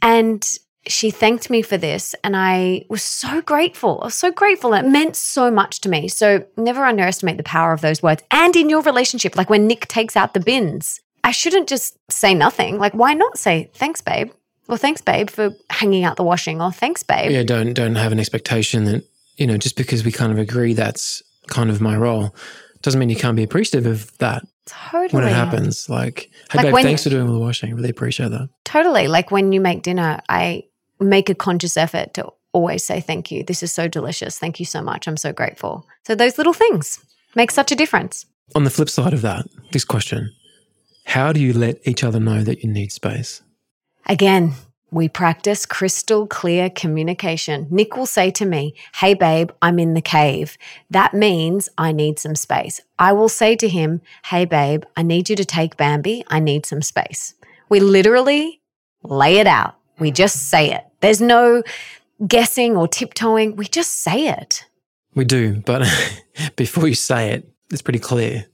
[SPEAKER 1] And she thanked me for this. And I was so grateful. I was so grateful. It meant so much to me. So never underestimate the power of those words. And in your relationship, like when Nick takes out the bins, I shouldn't just say nothing. Like, why not say, thanks, babe? Or thanks, babe, for hanging out the washing. Or thanks, babe.
[SPEAKER 2] Yeah, don't don't have an expectation that you know just because we kind of agree that's kind of my role doesn't mean you can't be appreciative of that
[SPEAKER 1] Totally.
[SPEAKER 2] when it happens. Like, hey
[SPEAKER 1] Like
[SPEAKER 2] babe, thanks for doing all the washing. I really appreciate that.
[SPEAKER 1] Totally. Like when you make dinner, I make a conscious effort to always say thank you. This is so delicious. Thank you so much. I'm so grateful. So those little things make such a difference.
[SPEAKER 2] On the flip side of that, this question How do you let each other know that you need space?
[SPEAKER 1] Again, we practice crystal clear communication. Nick will say to me, Hey, babe, I'm in the cave. That means I need some space. I will say to him, Hey, babe, I need you to take Bambi. I need some space. We literally lay it out. We just say it. There's no guessing or tiptoeing. We just say it.
[SPEAKER 2] We do, but before you say it, it's pretty clear.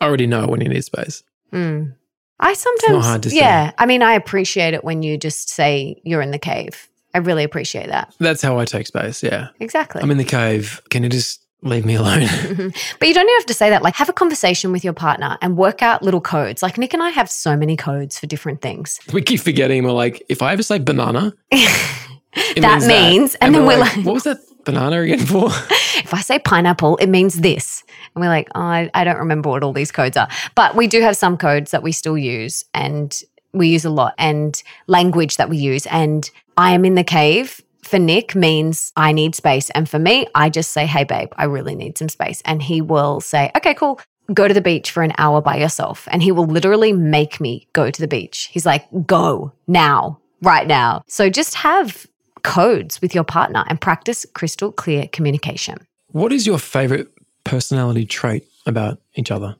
[SPEAKER 2] I already know when you need space.
[SPEAKER 1] Mm. I sometimes,
[SPEAKER 2] hard to say.
[SPEAKER 1] yeah. I mean, I appreciate it when you just say you're in the cave. I really appreciate that.
[SPEAKER 2] That's how I take space. Yeah.
[SPEAKER 1] Exactly.
[SPEAKER 2] I'm in the cave. Can you just leave me alone?
[SPEAKER 1] but you don't even have to say that. Like, have a conversation with your partner and work out little codes. Like, Nick and I have so many codes for different things.
[SPEAKER 2] we keep forgetting. We're like, if I ever say banana, it
[SPEAKER 1] That means- and then we're like-
[SPEAKER 2] what was that banana again for?
[SPEAKER 1] if I say pineapple, it means this. And we're like, oh, I, I don't remember what all these codes are. But we do have some codes that we still use and we use a lot and language that we use. And I am in the cave for Nick means I need space. And for me, I just say, hey, babe, I really need some space. And he will say, okay, cool. Go to the beach for an hour by yourself. And he will literally make me go to the beach. He's like, go now, right now. So just have codes with your partner and practice crystal clear communication.
[SPEAKER 2] what is your favorite personality trait about each other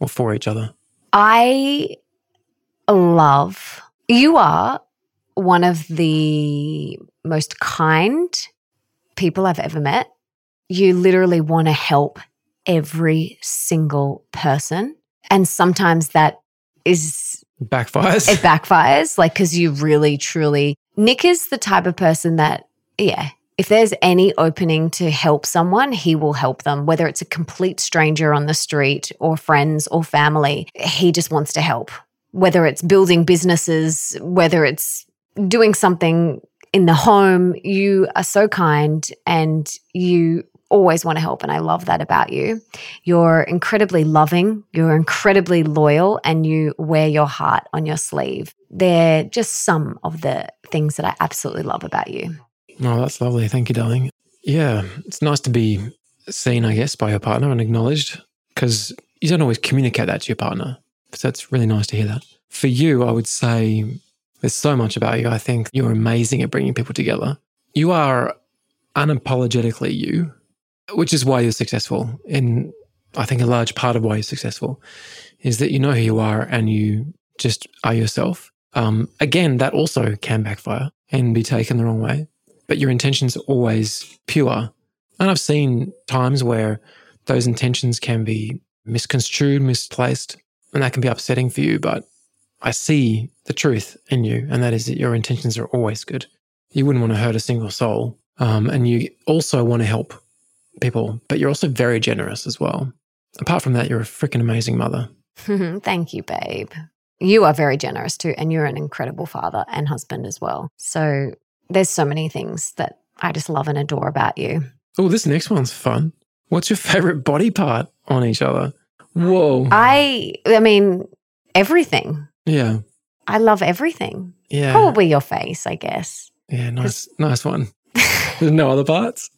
[SPEAKER 2] or for each other?
[SPEAKER 1] I love you are one of the most kind people I've ever met. You literally want to help every single person. And sometimes that is,
[SPEAKER 2] Backfires.
[SPEAKER 1] it backfires, like, because you really, truly, Nick is the type of person that, yeah, if there's any opening to help someone, he will help them, whether it's a complete stranger on the street or friends or family. He just wants to help, whether it's building businesses, whether it's doing something in the home. You are so kind and you always want to help. And I love that about you. You're incredibly loving, you're incredibly loyal, and you wear your heart on your sleeve. They're just some of the things that I absolutely love about you.
[SPEAKER 2] Oh, that's lovely. Thank you, darling. Yeah, it's nice to be seen, I guess, by your partner and acknowledged because you don't always communicate that to your partner. So it's really nice to hear that. For you, I would say there's so much about you. I think you're amazing at bringing people together. You are unapologetically you, which is why you're successful. And I think a large part of why you're successful is that you know who you are and you just are yourself. Um, again, that also can backfire and be taken the wrong way but your intentions are always pure. And I've seen times where those intentions can be misconstrued, misplaced, and that can be upsetting for you. But I see the truth in you, and that is that your intentions are always good. You wouldn't want to hurt a single soul. Um, and you also want to help people, but you're also very generous as well. Apart from that, you're a freaking amazing mother.
[SPEAKER 1] Thank you, babe. You are very generous too, and you're an incredible father and husband as well. So there's so many things that I just love and adore about you.
[SPEAKER 2] Oh, this next one's fun. What's your favorite body part on each other? Whoa.
[SPEAKER 1] I I mean everything.
[SPEAKER 2] Yeah.
[SPEAKER 1] I love everything.
[SPEAKER 2] Yeah.
[SPEAKER 1] Probably your face, I guess.
[SPEAKER 2] Yeah, nice, nice one. There's no other parts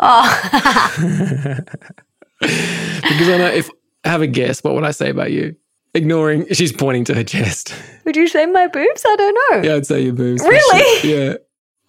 [SPEAKER 1] Oh.
[SPEAKER 2] because I know if I have a guess, what would I say about you? Ignoring, she's pointing to her chest.
[SPEAKER 1] Would you say my boobs? I don't know.
[SPEAKER 2] Yeah, I'd say your boobs.
[SPEAKER 1] Really?
[SPEAKER 2] Yeah.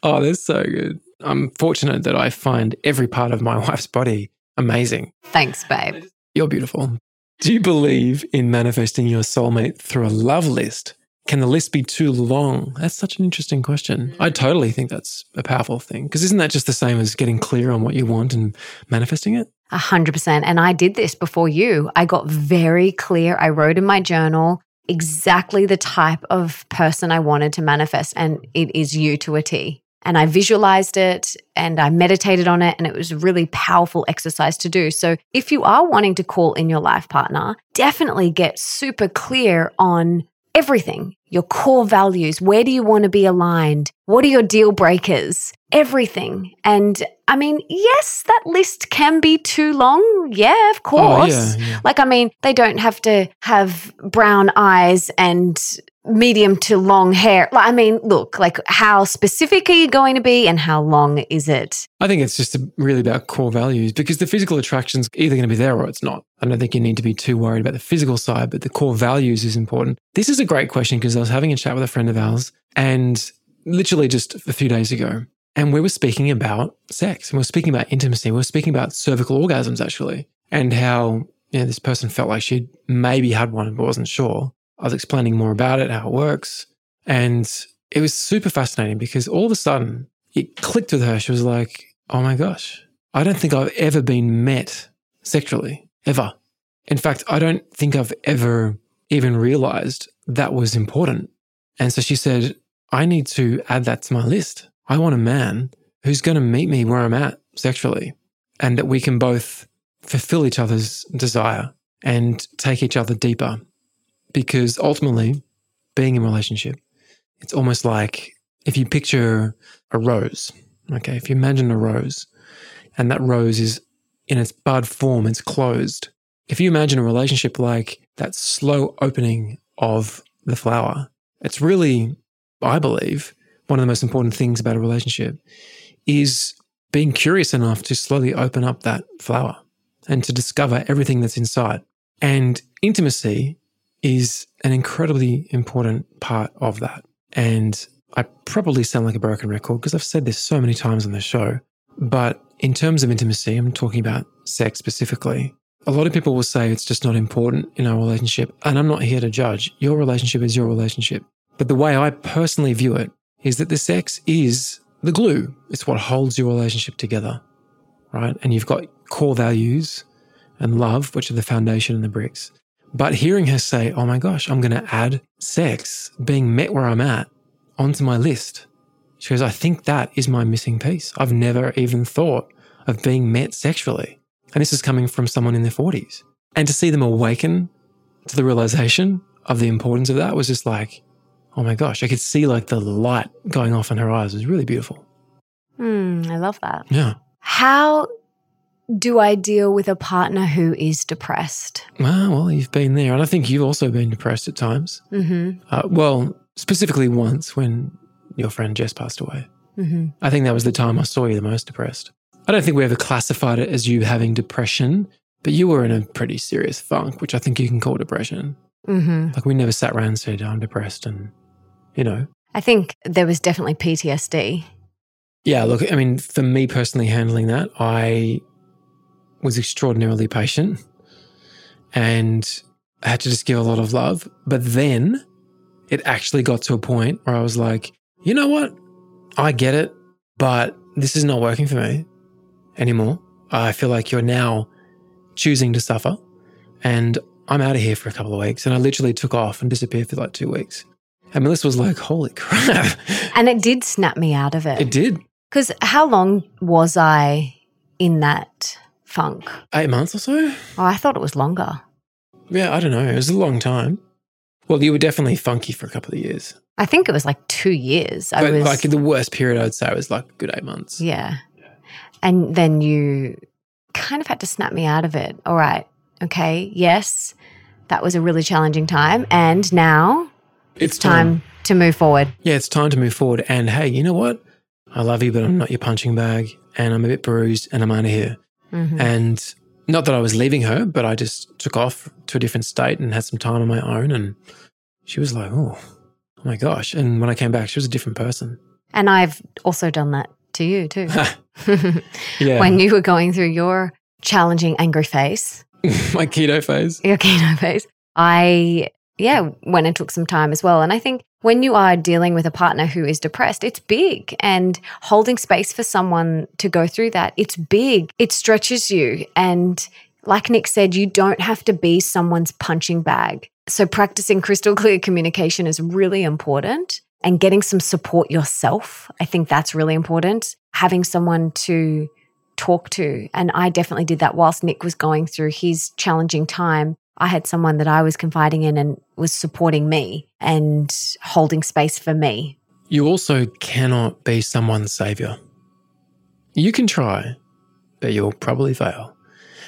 [SPEAKER 2] Oh, they're so good. I'm fortunate that I find every part of my wife's body amazing.
[SPEAKER 1] Thanks, babe.
[SPEAKER 2] You're beautiful. Do you believe in manifesting your soulmate through a love list? Can the list be too long? That's such an interesting question. Mm-hmm. I totally think that's a powerful thing because isn't that just the same as getting clear on what you want and manifesting it?
[SPEAKER 1] A hundred percent. And I did this before you. I got very clear. I wrote in my journal exactly the type of person I wanted to manifest, and it is you to a T. And I visualized it and I meditated on it, and it was a really powerful exercise to do. So, if you are wanting to call in your life partner, definitely get super clear on everything your core values. Where do you want to be aligned? What are your deal breakers? Everything. And I mean, yes, that list can be too long. Yeah, of course.
[SPEAKER 2] Oh, yeah, yeah.
[SPEAKER 1] Like, I mean, they don't have to have brown eyes and medium to long hair. I mean, look, like how specific are you going to be and how long is it?
[SPEAKER 2] I think it's just really about core values because the physical attraction's either going to be there or it's not. I don't think you need to be too worried about the physical side, but the core values is important. This is a great question because I was having a chat with a friend of ours and literally just a few days ago, and we were speaking about sex and we were speaking about intimacy. We were speaking about cervical orgasms actually and how you know, this person felt like she'd maybe had one but wasn't sure. I was explaining more about it, how it works. And it was super fascinating because all of a sudden it clicked with her. She was like, oh my gosh, I don't think I've ever been met sexually, ever. In fact, I don't think I've ever even realized that was important. And so she said, I need to add that to my list. I want a man who's going to meet me where I'm at sexually and that we can both fulfill each other's desire and take each other deeper. Because ultimately, being in relationship, it's almost like if you picture a rose, okay, if you imagine a rose and that rose is in its bud form, it's closed. If you imagine a relationship like that slow opening of the flower, it's really, I believe, one of the most important things about a relationship is being curious enough to slowly open up that flower and to discover everything that's inside. And intimacy is an incredibly important part of that. And I probably sound like a broken record because I've said this so many times on the show. But in terms of intimacy, I'm talking about sex specifically. A lot of people will say it's just not important in our relationship. And I'm not here to judge. Your relationship is your relationship. But the way I personally view it is that the sex is the glue. It's what holds your relationship together, right? And you've got core values and love, which are the foundation and the bricks. But hearing her say, oh my gosh, I'm going to add sex, being met where I'm at, onto my list. She goes, I think that is my missing piece. I've never even thought of being met sexually. And this is coming from someone in their 40s. And to see them awaken to the realization of the importance of that was just like, oh my gosh, I could see like the light going off in her eyes. It was really beautiful.
[SPEAKER 1] Hmm, I love that.
[SPEAKER 2] Yeah.
[SPEAKER 1] How do I deal with a partner who is depressed?
[SPEAKER 2] Ah, well, you've been there. And I think you've also been depressed at times.
[SPEAKER 1] Mm-hmm.
[SPEAKER 2] Uh, well, specifically once when your friend Jess passed away.
[SPEAKER 1] Mm-hmm.
[SPEAKER 2] I think that was the time I saw you the most depressed. I don't think we ever classified it as you having depression, but you were in a pretty serious funk, which I think you can call depression.
[SPEAKER 1] Mm-hmm.
[SPEAKER 2] Like we never sat around and said, I'm depressed and, you know.
[SPEAKER 1] I think there was definitely PTSD.
[SPEAKER 2] Yeah, look, I mean, for me personally handling that, I was extraordinarily patient and I had to just give a lot of love. But then it actually got to a point where I was like, you know what? I get it, but this is not working for me anymore. I feel like you're now choosing to suffer and I'm out of here for a couple of weeks. And I literally took off and disappeared for like two weeks. And Melissa was like, holy crap.
[SPEAKER 1] And it did snap me out of it.
[SPEAKER 2] It did.
[SPEAKER 1] Because how long was I in that funk?
[SPEAKER 2] Eight months or so?
[SPEAKER 1] Oh, I thought it was longer.
[SPEAKER 2] Yeah, I don't know. It was a long time. Well, you were definitely funky for a couple of years.
[SPEAKER 1] I think it was like two years. I
[SPEAKER 2] but
[SPEAKER 1] was
[SPEAKER 2] like the worst period, I'd say was like a good eight months.
[SPEAKER 1] Yeah. And then you kind of had to snap me out of it. All right. Okay. Yes. That was a really challenging time. And now
[SPEAKER 2] It's
[SPEAKER 1] time to move forward.
[SPEAKER 2] Yeah, it's time to move forward. And hey, you know what? I love you, but I'm not your punching bag. And I'm a bit bruised and I'm out of here.
[SPEAKER 1] Mhm.
[SPEAKER 2] And not that I was leaving her, but I just took off to a different state and had some time on my own. And she was like, oh, oh my gosh. And when I came back, she was a different person.
[SPEAKER 1] And I've also done that to you too.
[SPEAKER 2] Yeah.
[SPEAKER 1] When you were going through your challenging angry phase,
[SPEAKER 2] my keto phase.
[SPEAKER 1] your keto phase, I, yeah, went and took some time as well. And I think when you are dealing with a partner who is depressed, it's big. And holding space for someone to go through that, it's big. It stretches you. And like Nick said, you don't have to be someone's punching bag. So practicing crystal clear communication is really important and getting some support yourself. I think that's really important. Having someone to talk to. And I definitely did that whilst Nick was going through his challenging time. I had someone that I was confiding in and was supporting me and holding space for me.
[SPEAKER 2] You also cannot be someone's savior. You can try, but you'll probably fail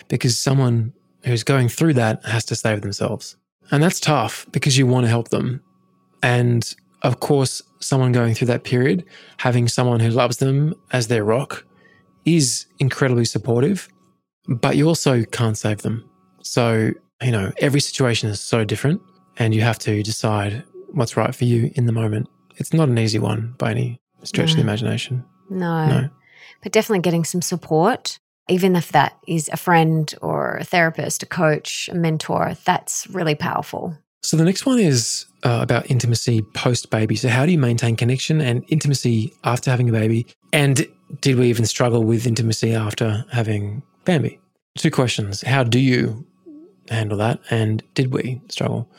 [SPEAKER 2] because someone who's going through that has to save themselves. And that's tough because you want to help them. And of course, someone going through that period, having someone who loves them as their rock is incredibly supportive, but you also can't save them. So, you know, every situation is so different and you have to decide what's right for you in the moment. It's not an easy one by any stretch of the imagination.
[SPEAKER 1] No.
[SPEAKER 2] No.
[SPEAKER 1] But definitely getting some support, even if that is a friend or a therapist, a coach, a mentor, that's really powerful.
[SPEAKER 2] So the next one is uh, about intimacy post baby. So how do you maintain connection and intimacy after having a baby? And did we even struggle with intimacy after having Bambi? Two questions. How do you handle that? And did we struggle?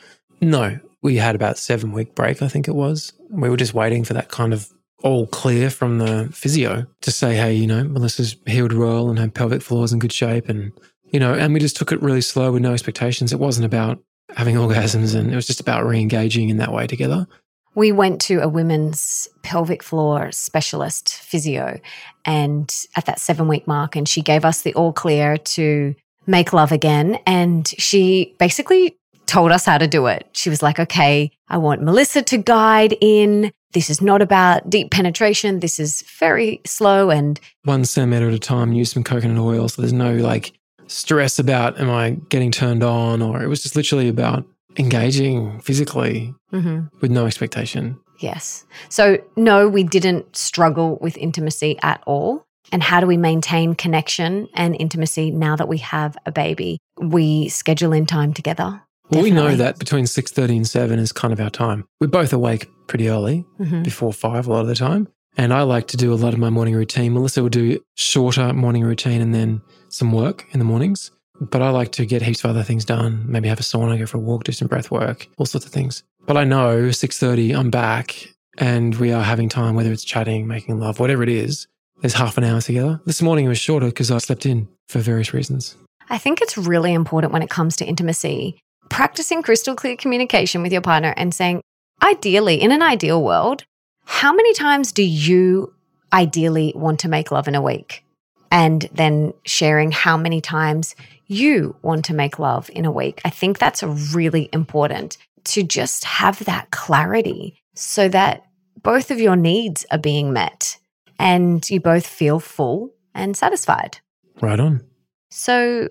[SPEAKER 2] No, we had about seven week break, I think it was. We were just waiting for that kind of all clear from the physio to say, hey, you know, Melissa's healed well and her pelvic floor is in good shape. And, you know, and we just took it really slow with no expectations. It wasn't about having orgasms and it was just about re engaging in that way together.
[SPEAKER 1] We went to a women's pelvic floor specialist physio and at that seven week mark, and she gave us the all clear to make love again. And she basically told us how to do it. She was like, okay, I want Melissa to guide in. This is not about deep penetration. This is very slow and
[SPEAKER 2] One centimeter at a time, use some coconut oil. So there's no like stress about, am I getting turned on? Or it was just literally about engaging physically
[SPEAKER 1] Mhm.
[SPEAKER 2] with no expectation.
[SPEAKER 1] Yes. So, no, we didn't struggle with intimacy at all. And how do we maintain connection and intimacy now that we have a baby? We schedule in time together.
[SPEAKER 2] Well, we know that between 6.30 and 7 is kind of our time. We're both awake pretty early,
[SPEAKER 1] Mhm.
[SPEAKER 2] before 5 a lot of the time. And I like to do a lot of my morning routine. Melissa will do shorter morning routine and then some work in the mornings. But I like to get heaps of other things done. Maybe have a sauna, go for a walk, do some breath work, all sorts of things. But I know 6.30, I'm back and we are having time, whether it's chatting, making love, whatever it is. There's half an hour together. This morning it was shorter because I slept in for various reasons.
[SPEAKER 1] I think it's really important when it comes to intimacy, practicing crystal clear communication with your partner and saying, ideally, in an ideal world, how many times do you ideally want to make love in a week? And then sharing how many times you want to make love in a week. I think that's really important to just have that clarity so that both of your needs are being met and you both feel full and satisfied.
[SPEAKER 2] Right on.
[SPEAKER 1] So,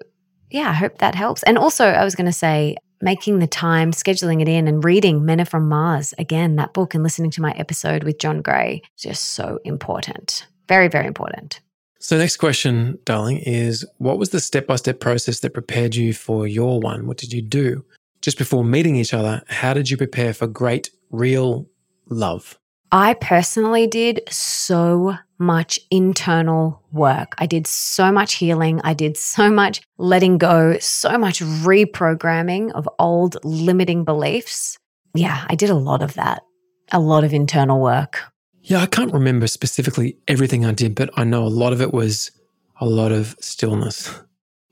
[SPEAKER 1] yeah, I hope that helps. And also, I was going to say, making the time, scheduling it in, and reading Men Are From Mars again, that book, and listening to my episode with John Gray, is just so important. Very, very important.
[SPEAKER 2] So, next question, darling, is what was the step by step process that prepared you for your one? What did you do? Just before meeting each other, how did you prepare for great, real love?
[SPEAKER 1] I personally did so much internal work. I did so much healing. I did so much letting go, so much reprogramming of old limiting beliefs. Yeah, I did a lot of that, a lot of internal work.
[SPEAKER 2] Yeah, I can't remember specifically everything I did, but I know a lot of it was a lot of stillness,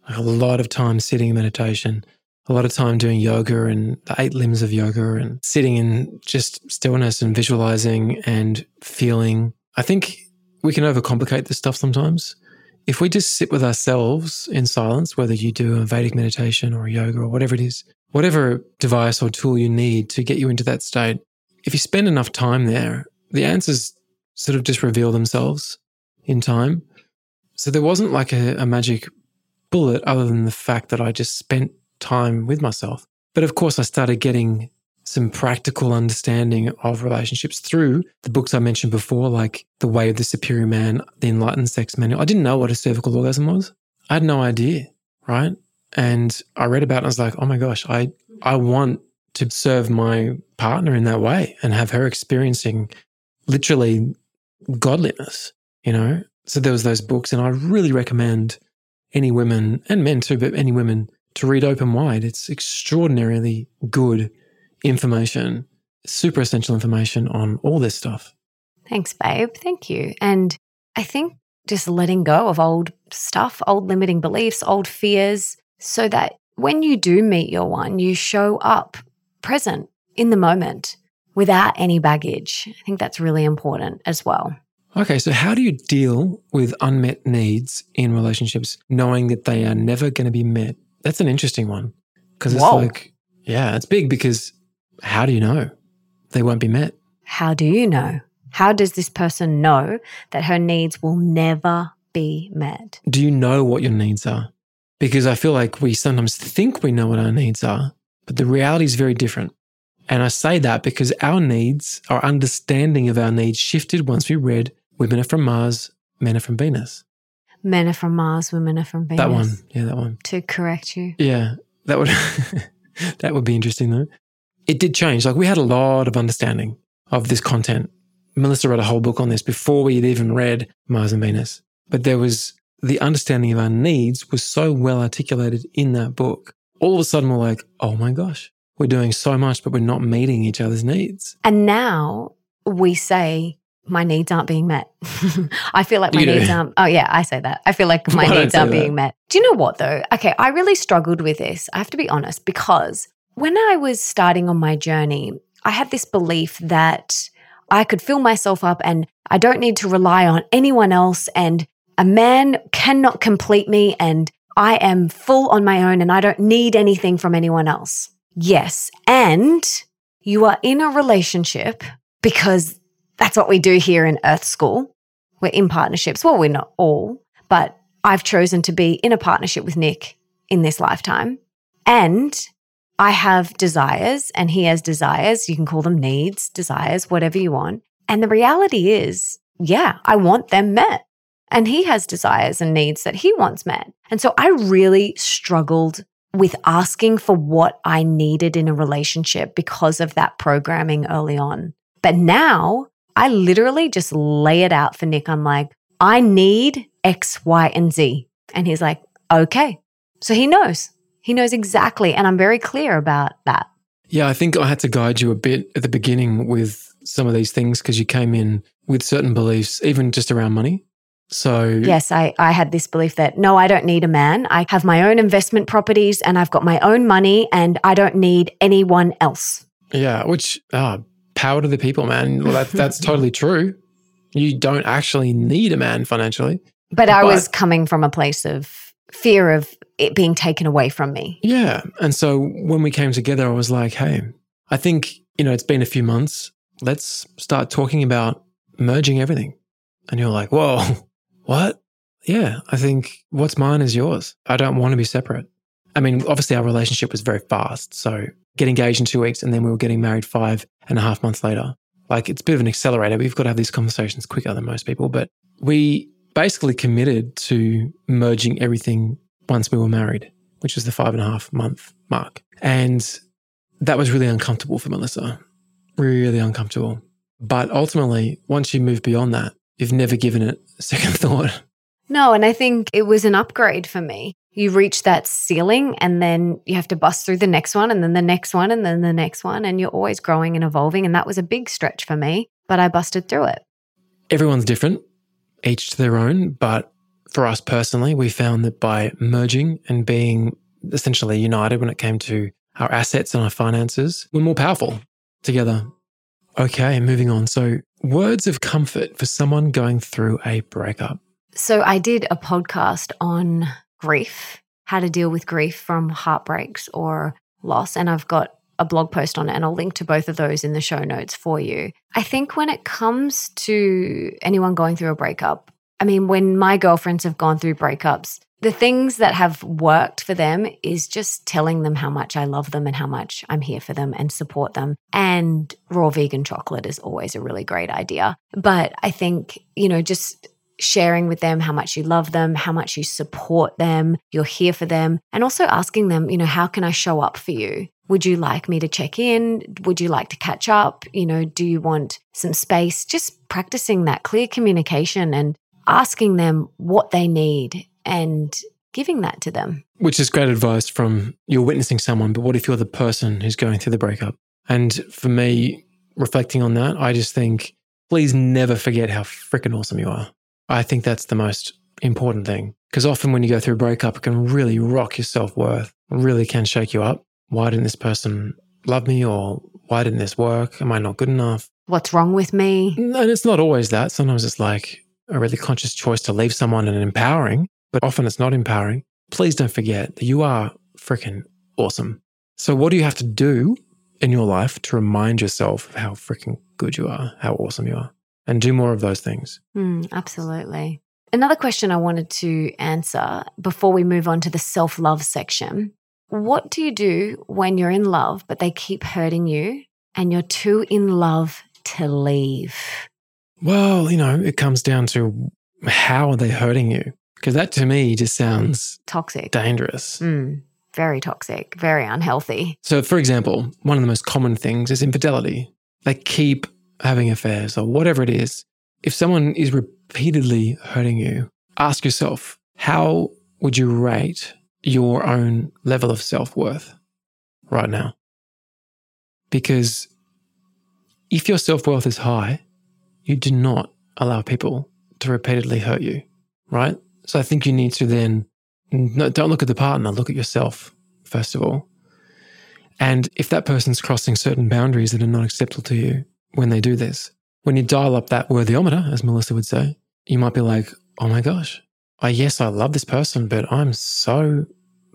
[SPEAKER 2] like a lot of time sitting in meditation, a lot of time doing yoga and the eight limbs of yoga and sitting in just stillness and visualizing and feeling. I think we can overcomplicate this stuff sometimes. If we just sit with ourselves in silence, whether you do a Vedic meditation or yoga or whatever it is, whatever device or tool you need to get you into that state, if you spend enough time there, the answers sort of just reveal themselves in time. So there wasn't like a, a magic bullet other than the fact that I just spent time with myself. But of course, I started getting some practical understanding of relationships through the books I mentioned before, like The Way of the Superior Man, The Enlightened Sex Manual. I didn't know what a cervical orgasm was. I had no idea, right? And I read about it and I was like, oh my gosh, I, I want to serve my partner in that way and have her experiencing literally godliness, you know? So there was those books and I really recommend any women and men too, but any women to read Open Wide. It's extraordinarily good information, super essential information on all this stuff.
[SPEAKER 1] Thanks, babe. Thank you. And I think just letting go of old stuff, old limiting beliefs, old fears, so that when you do meet your one, you show up present in the moment without any baggage. I think that's really important as well.
[SPEAKER 2] Okay, so how do you deal with unmet needs in relationships, knowing that they are never going to be met? That's an interesting one because it's
[SPEAKER 1] Whoa.
[SPEAKER 2] like, yeah, it's big because how do you know they won't be met.
[SPEAKER 1] How do you know? How does this person know that her needs will never be met?
[SPEAKER 2] Do you know what your needs are? Because I feel like we sometimes think we know what our needs are, but the reality is very different. And I say that because our needs, our understanding of our needs shifted once we read Women Are From Mars, Men Are From Venus.
[SPEAKER 1] Men are from Mars, women are from Venus.
[SPEAKER 2] That one. Yeah, that one.
[SPEAKER 1] To correct you.
[SPEAKER 2] Yeah. That would that would be interesting though. It did change. Like we had a lot of understanding of this content. Melissa wrote a whole book on this before we had even read Mars and Venus. But there was the understanding of our needs was so well articulated in that book. All of a sudden we're like, oh my gosh, we're doing so much, but we're not meeting each other's needs.
[SPEAKER 1] And now we say, my needs aren't being met. I feel like my
[SPEAKER 2] You
[SPEAKER 1] needs aren't. Oh, yeah, I say that. I feel like my
[SPEAKER 2] don't
[SPEAKER 1] needs aren't
[SPEAKER 2] that.
[SPEAKER 1] being met. Do you know what, though? Okay, I really struggled with this. I have to be honest, because when I was starting on my journey, I had this belief that I could fill myself up and I don't need to rely on anyone else. And a man cannot complete me. And I am full on my own and I don't need anything from anyone else. Yes. And you are in a relationship because that's what we do here in Earth School. We're in partnerships. Well, we're not all, but I've chosen to be in a partnership with Nick in this lifetime. And I have desires and he has desires. You can call them needs, desires, whatever you want. And the reality is, yeah, I want them met. And he has desires and needs that he wants met. And so I really struggled with asking for what I needed in a relationship because of that programming early on. But now I literally just lay it out for Nick. I'm like, I need X, Y, and Z. And he's like, okay. So he knows. He knows exactly. And I'm very clear about that.
[SPEAKER 2] Yeah, I think I had to guide you a bit at the beginning with some of these things because you came in with certain beliefs, even just around money. So,
[SPEAKER 1] Yes, I, I had this belief that no, I don't need a man. I have my own investment properties and I've got my own money and I don't need anyone else.
[SPEAKER 2] yeah, which, ah, power to the people, man. Well, that, that's totally true. You don't actually need a man financially.
[SPEAKER 1] But I was coming from a place of fear of it being taken away from me.
[SPEAKER 2] Yeah. And so when we came together, I was like, hey, I think, you know, it's been a few months. Let's start talking about merging everything. And you're like, whoa, what? Yeah, I think what's mine is yours. I don't want to be separate. I mean, obviously, our relationship was very fast. So get engaged in two weeks and then we were getting married five and a half months later. Like it's a bit of an accelerator. We've got to have these conversations quicker than most people. But we basically committed to merging everything once we were married, which was the five and a half month mark. And that was really uncomfortable for Melissa, really uncomfortable. But ultimately, once you move beyond that, you've never given it a second thought.
[SPEAKER 1] No, and I think it was an upgrade for me. You reach that ceiling and then you have to bust through the next one and then the next one and then the next one. And you're always growing and evolving. And that was a big stretch for me, but I busted through it.
[SPEAKER 2] Everyone's different, each to their own. But for us personally, we found that by merging and being essentially united when it came to our assets and our finances, we're more powerful together. Okay, moving on. So, words of comfort for someone going through a breakup.
[SPEAKER 1] So I did a podcast on grief, how to deal with grief from heartbreaks or loss. And I've got a blog post on it, and I'll link to both of those in the show notes for you. I think when it comes to anyone going through a breakup, I mean, when my girlfriends have gone through breakups, the things that have worked for them is just telling them how much I love them and how much I'm here for them and support them. And raw vegan chocolate is always a really great idea. But I think, you know, just sharing with them how much you love them, how much you support them, you're here for them, and also asking them, you know, how can I show up for you? Would you like me to check in? Would you like to catch up? You know, do you want some space? Just practicing that clear communication and asking them what they need and giving that to them.
[SPEAKER 2] Which is great advice from you're witnessing someone, but what if you're the person who's going through the breakup? And for me, reflecting on that, I just think, please never forget how freaking awesome you are. I think that's the most important thing. Because often when you go through a breakup, it can really rock your self worth, really can shake you up. Why didn't this person love me? Or why didn't this work? Am I not good enough?
[SPEAKER 1] What's wrong with me?
[SPEAKER 2] And it's not always that. Sometimes it's like a really conscious choice to leave someone and empowering, but often it's not empowering. Please don't forget that you are freaking awesome. So, what do you have to do in your life to remind yourself of how freaking good you are, how awesome you are, and do more of those things.
[SPEAKER 1] Mm, absolutely. Another question I wanted to answer before we move on to the self love section. What do you do when you're in love, but they keep hurting you and you're too in love to leave?
[SPEAKER 2] Well, you know, it comes down to how are they hurting you? Because that to me just sounds
[SPEAKER 1] Toxic.
[SPEAKER 2] dangerous.
[SPEAKER 1] Mm, very toxic, very unhealthy.
[SPEAKER 2] So, for example, one of the most common things is infidelity. They keep having affairs or whatever it is. If someone is repeatedly hurting you, ask yourself, how would you rate your own level of self worth right now? Because if your self worth is high, you do not allow people to repeatedly hurt you, right? So I think you need to then don't look at the partner, look at yourself, first of all. And if that person's crossing certain boundaries that are not acceptable to you when they do this, when you dial up that worthyometer, as Melissa would say, you might be like, oh my gosh, I, yes, I love this person, but I'm so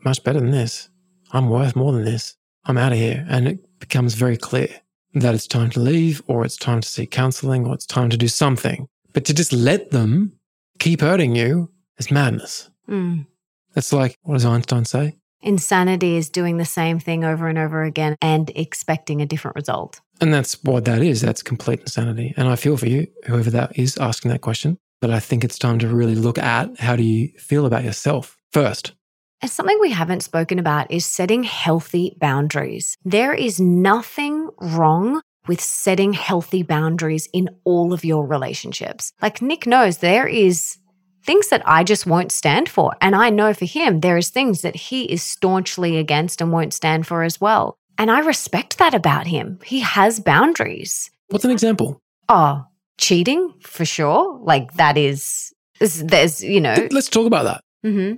[SPEAKER 2] much better than this. I'm worth more than this. I'm out of here. And it becomes very clear that it's time to leave or it's time to seek counseling or it's time to do something. But to just let them keep hurting you is madness.
[SPEAKER 1] Mm.
[SPEAKER 2] That's like, what does Einstein say?
[SPEAKER 1] Insanity is doing the same thing over and over again and expecting a different result.
[SPEAKER 2] And that's what that is. That's complete insanity. And I feel for you, whoever that is asking that question. But I think it's time to really look at how do you feel about yourself first.
[SPEAKER 1] And something we haven't spoken about is setting healthy boundaries. There is nothing wrong with setting healthy boundaries in all of your relationships. Like Nick knows there is things that I just won't stand for. And I know for him, there is things that he is staunchly against and won't stand for as well. And I respect that about him. He has boundaries.
[SPEAKER 2] What's an example?
[SPEAKER 1] Oh, cheating for sure. Like that is, there's, you know.
[SPEAKER 2] Let's talk about that.
[SPEAKER 1] hmm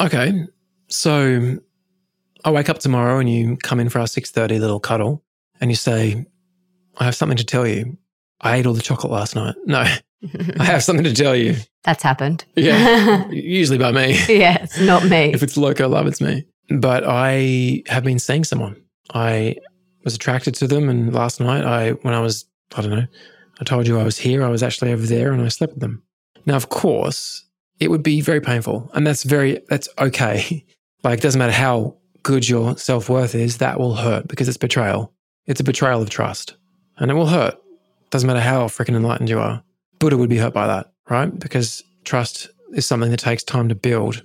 [SPEAKER 2] Okay. So I wake up tomorrow and you come in for our 6:30 little cuddle and you say, "I have something to tell you. I ate all the chocolate last night." No, I have something to tell you.
[SPEAKER 1] That's happened.
[SPEAKER 2] Yeah. Usually by me.
[SPEAKER 1] yeah, it's not me.
[SPEAKER 2] If it's loco love, it's me. But I have been seeing someone. I was attracted to them and last night I when I was I don't know, I told you I was here, I was actually over there and I slept with them. Now of course, it would be very painful and that's very that's okay. Like, it doesn't matter how good your self worth is, that will hurt because it's betrayal. It's a betrayal of trust and it will hurt. Doesn't matter how freaking enlightened you are. Buddha would be hurt by that, right? Because trust is something that takes time to build.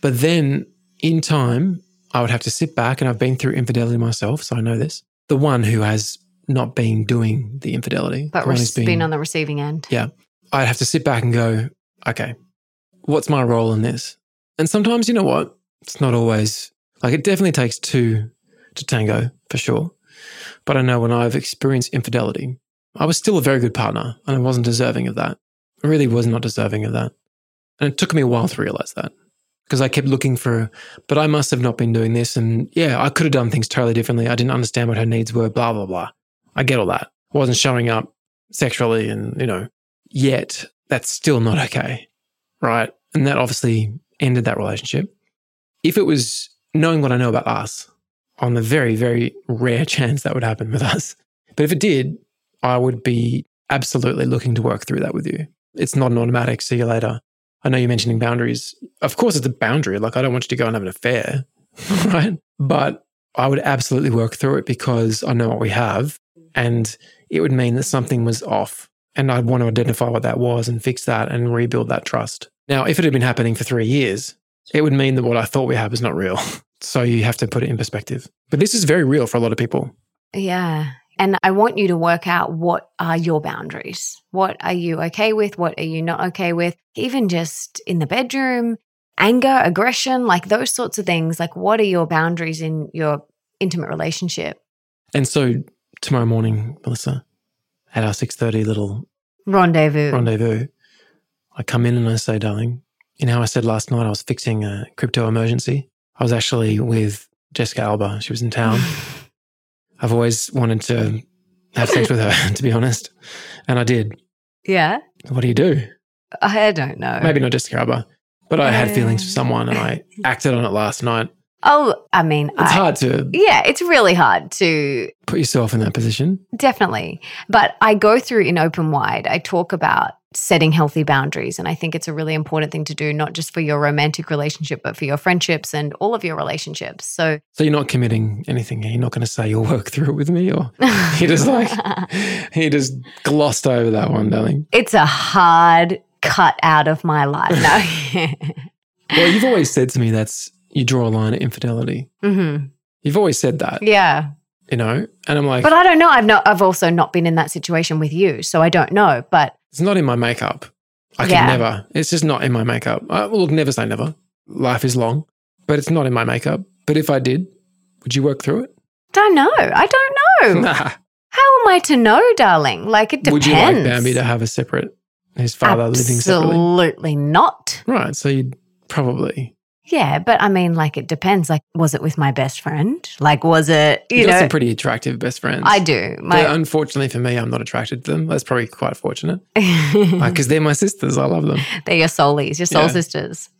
[SPEAKER 2] But then in time, I would have to sit back and I've been through infidelity myself, so I know this. The one who has not been doing the infidelity,
[SPEAKER 1] but
[SPEAKER 2] the one
[SPEAKER 1] re-
[SPEAKER 2] who's
[SPEAKER 1] been on the receiving end.
[SPEAKER 2] yeah. I'd have to sit back and go, okay, what's my role in this? And sometimes, you know what? It's not always like it definitely takes two to tango for sure. But I know when I've experienced infidelity, I was still a very good partner and I wasn't deserving of that. I really was not deserving of that. And it took me a while to realize that because I kept looking for, but I must have not been doing this. And yeah, I could have done things totally differently. I didn't understand what her needs were, blah, blah, blah. I get all that. I wasn't showing up sexually and, you know, yet that's still not okay. Right. And that obviously ended that relationship. If it was knowing what I know about us, on the very, very rare chance that would happen with us. But if it did, I would be absolutely looking to work through that with you. It's not an automatic, see you later. I know you're mentioning boundaries. Of course, it's a boundary. Like, I don't want you to go and have an affair, right? But I would absolutely work through it because I know what we have. And it would mean that something was off. And I'd want to identify what that was and fix that and rebuild that trust. Now, if it had been happening for three years, it would mean that what I thought we have is not real. So you have to put it in perspective. But this is very real for a lot of people.
[SPEAKER 1] Yeah. And I want you to work out what are your boundaries? What are you okay with? What are you not okay with? Even just in the bedroom, anger, aggression, like those sorts of things. Like, what are your boundaries in your intimate relationship?
[SPEAKER 2] And so tomorrow morning, Melissa, at our 6.30 little
[SPEAKER 1] Rendezvous.
[SPEAKER 2] rendezvous, I come in and I say, darling, you know I said last night I was fixing a crypto emergency? I was actually with Jessica Alba. She was in town. I've always wanted to have sex with her, to be honest. And I did.
[SPEAKER 1] yeah.
[SPEAKER 2] What do you do?
[SPEAKER 1] I don't know.
[SPEAKER 2] Maybe not Jessica Alba, but I had feelings for someone and I acted on it last night.
[SPEAKER 1] Oh, I mean,
[SPEAKER 2] It's
[SPEAKER 1] I,
[SPEAKER 2] hard to
[SPEAKER 1] yeah, it's really hard to
[SPEAKER 2] put yourself in that position.
[SPEAKER 1] Definitely. But I go through in Open Wide, I talk about setting healthy boundaries. And I think it's a really important thing to do, not just for your romantic relationship, but for your friendships and all of your relationships. So,
[SPEAKER 2] So you're not committing anything. You're not going to say you'll work through it with me, or he just like he just glossed over that one, darling.
[SPEAKER 1] it's a hard cut out of my life. No.
[SPEAKER 2] Well, you've always said to me that's you draw a line at infidelity.
[SPEAKER 1] hmm
[SPEAKER 2] You've always said that,
[SPEAKER 1] Yeah.
[SPEAKER 2] you know, and I'm like,
[SPEAKER 1] But I don't know. I've not, I've also not been in that situation with you. So I don't know. But
[SPEAKER 2] it's not in my makeup. I
[SPEAKER 1] Yeah.
[SPEAKER 2] can never. It's just not in my makeup. I, well, never say never. Life is long, but it's not in my makeup. But if I did, would you work through it?
[SPEAKER 1] don't know. I don't know.
[SPEAKER 2] Nah.
[SPEAKER 1] How am I to know, darling? Like it depends.
[SPEAKER 2] Would you like Bambi to have a separate, his father living separately?
[SPEAKER 1] Absolutely not.
[SPEAKER 2] Right. So you'd probably.
[SPEAKER 1] Yeah, but I mean, like, it depends. Like, was it with my best friend? Like, was it, you
[SPEAKER 2] got
[SPEAKER 1] know,
[SPEAKER 2] some pretty attractive best friends.
[SPEAKER 1] I do.
[SPEAKER 2] But
[SPEAKER 1] My,
[SPEAKER 2] unfortunately for me, I'm not attracted to them. That's probably quite fortunate because they're my sisters. I love them.
[SPEAKER 1] they're your soulies, your soul
[SPEAKER 2] Yeah.
[SPEAKER 1] sisters.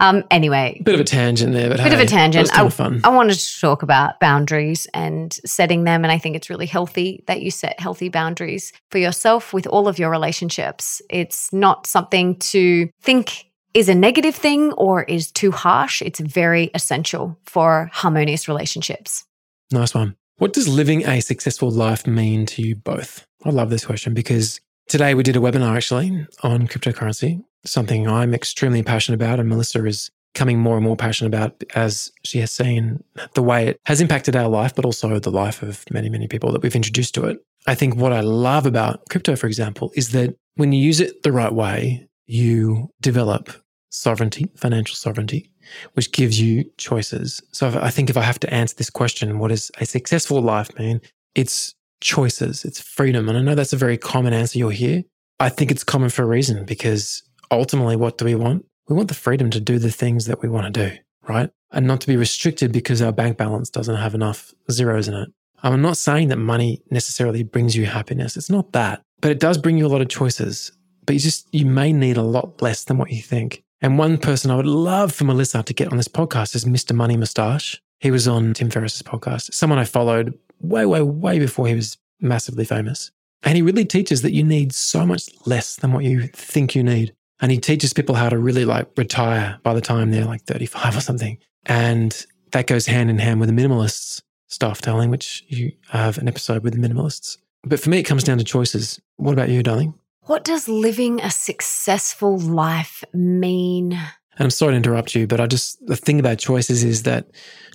[SPEAKER 1] Um, anyway,
[SPEAKER 2] Bit of a tangent there, but
[SPEAKER 1] bit of a tangent.
[SPEAKER 2] That was kind of fun.
[SPEAKER 1] I wanted to talk about boundaries and setting them. And I think it's really healthy that you set healthy boundaries for yourself with all of your relationships. It's not something to think is a negative thing or is too harsh. It's very essential for harmonious relationships.
[SPEAKER 2] Nice one. What does living a successful life mean to you both? I love this question because today we did a webinar actually on cryptocurrency, something I'm extremely passionate about, and Melissa is becoming more and more passionate about as she has seen the way it has impacted our life, but also the life of many, many people that we've introduced to it. I think what I love about crypto, for example, is that when you use it the right way, you develop sovereignty, financial sovereignty, which gives you choices. So I think if I have to answer this question, what does a successful life mean? It's choices, it's freedom. And I know that's a very common answer you'll hear. I think it's common for a reason because ultimately, what do we want? We want the freedom to do the things that we want to do, right? And not to be restricted because our bank balance doesn't have enough zeros in it. I'm not saying that money necessarily brings you happiness. It's not that, but it does bring you a lot of choices. But you just, you may need a lot less than what you think. And one person I would love for Melissa to get on this podcast is Mr. Money Mustache. He was on Tim Ferriss's podcast, someone I followed way, way, way before he was massively famous. And he really teaches that you need so much less than what you think you need. And he teaches people how to really like retire by the time they're like 35 or something. And that goes hand in hand with the minimalists stuff, darling, which you have an episode with the minimalists. But for me, it comes down to choices. What about you, darling?
[SPEAKER 1] What does living a successful life mean?
[SPEAKER 2] And I'm sorry to interrupt you, but I just, the thing about choices is that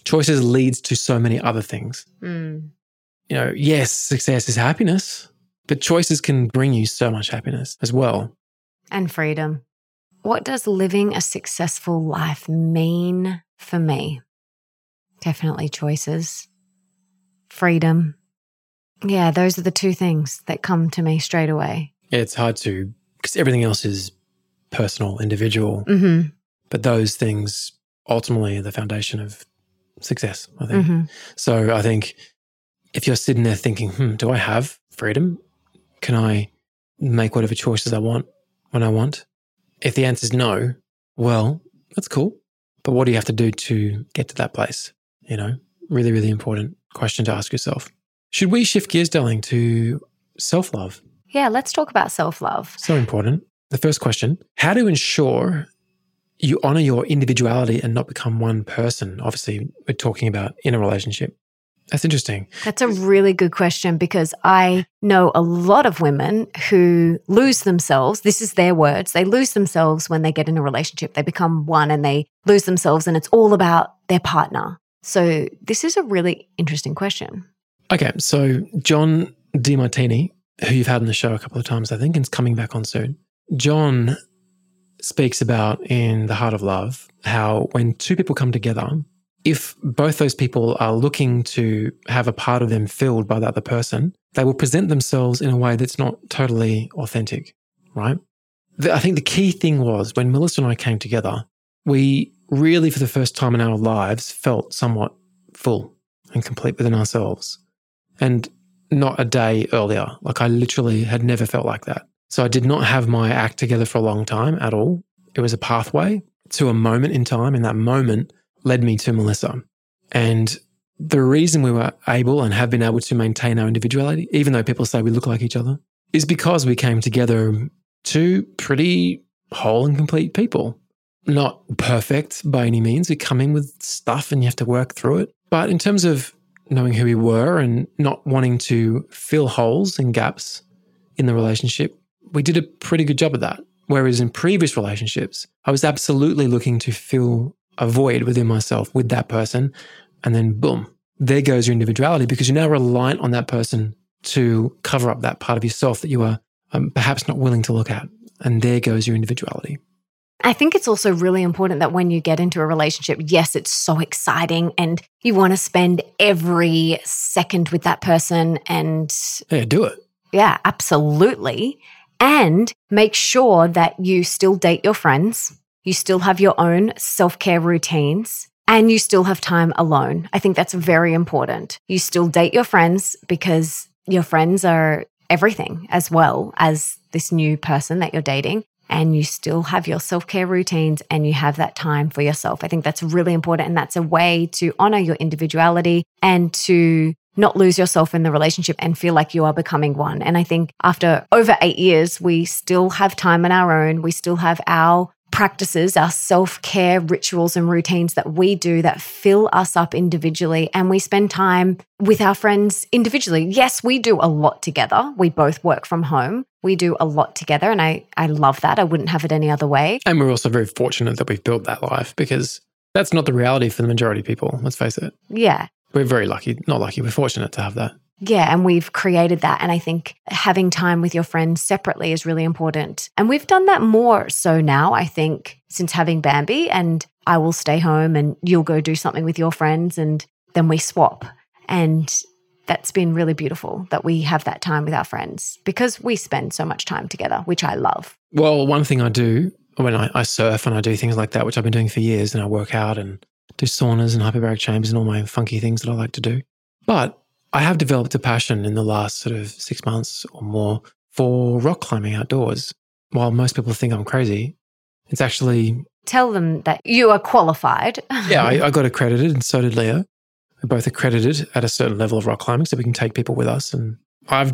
[SPEAKER 2] choices leads to so many other things.
[SPEAKER 1] Hmm.
[SPEAKER 2] You know, yes, success is happiness, but choices can bring you so much happiness as well.
[SPEAKER 1] And freedom. What does living a successful life mean for me? Definitely choices, freedom. Yeah, those are the two things that come to me straight away.
[SPEAKER 2] It's hard to, because everything else is personal, individual,
[SPEAKER 1] hmm
[SPEAKER 2] but those things ultimately are the foundation of success, I think.
[SPEAKER 1] hmm
[SPEAKER 2] So I think if you're sitting there thinking, hmm, do I have freedom? Can I make whatever choices I want when I want? If the answer is no, well, that's cool. But what do you have to do to get to that place? You know, really, really important question to ask yourself. Should we shift gears, darling, to self love?
[SPEAKER 1] Yeah, let's talk about self love.
[SPEAKER 2] So important. The first question How to ensure you honor your individuality and not become one person? Obviously, we're talking about in a relationship. That's interesting.
[SPEAKER 1] That's a really good question because I know a lot of women who lose themselves. This is their words. They lose themselves when they get in a relationship. They become one and they lose themselves, and it's all about their partner. So, this is a really interesting question.
[SPEAKER 2] Okay, so John Demartini, who you've had on the show a couple of times, I think, and is coming back on soon. John speaks about in The Heart of Love how when two people come together, if both those people are looking to have a part of them filled by the other person, they will present themselves in a way that's not totally authentic, right? The, I think the key thing was when Melissa and I came together, we really, for the first time in our lives, felt somewhat full and complete within ourselves. And not a day earlier. Like I literally had never felt like that. So I did not have my act together for a long time at all. It was a pathway to a moment in time, and that moment led me to Melissa. And the reason we were able and have been able to maintain our individuality, even though people say we look like each other, is because we came together two pretty whole and complete people. Not perfect by any means. We come in with stuff and you have to work through it. But in terms of knowing who we were and not wanting to fill holes and gaps in the relationship, we did a pretty good job of that. Whereas in previous relationships, I was absolutely looking to fill a void within myself with that person. And then boom, there goes your individuality because you're now reliant on that person to cover up that part of yourself that you are um, perhaps not willing to look at. And there goes your individuality.
[SPEAKER 1] I think it's also really important that when you get into a relationship, yes, it's so exciting and you want to spend every second with that person and
[SPEAKER 2] Yeah, do it.
[SPEAKER 1] yeah, absolutely. And make sure that you still date your friends, you still have your own self care routines, and you still have time alone. I think that's very important. You still date your friends because your friends are everything as well as this new person that you're dating. And you still have your self care routines and you have that time for yourself. I think that's really important. And that's a way to honor your individuality and to not lose yourself in the relationship and feel like you are becoming one. And I think after over eight years, we still have time on our own. We still have our practices, our self care rituals and routines that we do that fill us up individually. And we spend time with our friends individually. Yes, we do a lot together. We both work from home. We do a lot together. And I, I love that. I wouldn't have it any other way.
[SPEAKER 2] And we're also very fortunate that we've built that life because that's not the reality for the majority of people. Let's face it.
[SPEAKER 1] Yeah.
[SPEAKER 2] We're very lucky, not lucky, we're fortunate to have that.
[SPEAKER 1] Yeah, and we've created that. And I think having time with your friends separately is really important. And we've done that more so now, I think, since having Bambi. And I will stay home and you'll go do something with your friends and then we swap. And that's been really beautiful that we have that time with our friends because we spend so much time together, which I love.
[SPEAKER 2] Well, one thing I do when I, I surf and I do things like that, which I've been doing for years, and I work out and do saunas and hyperbaric chambers and all my funky things that I like to do. But I have developed a passion in the last sort of six months or more for rock climbing outdoors. While most people think I'm crazy, it's actually,
[SPEAKER 1] Tell them that you are qualified.
[SPEAKER 2] yeah, I, I got accredited and so did Leah. Both accredited at a certain level of rock climbing so we can take people with us. And I've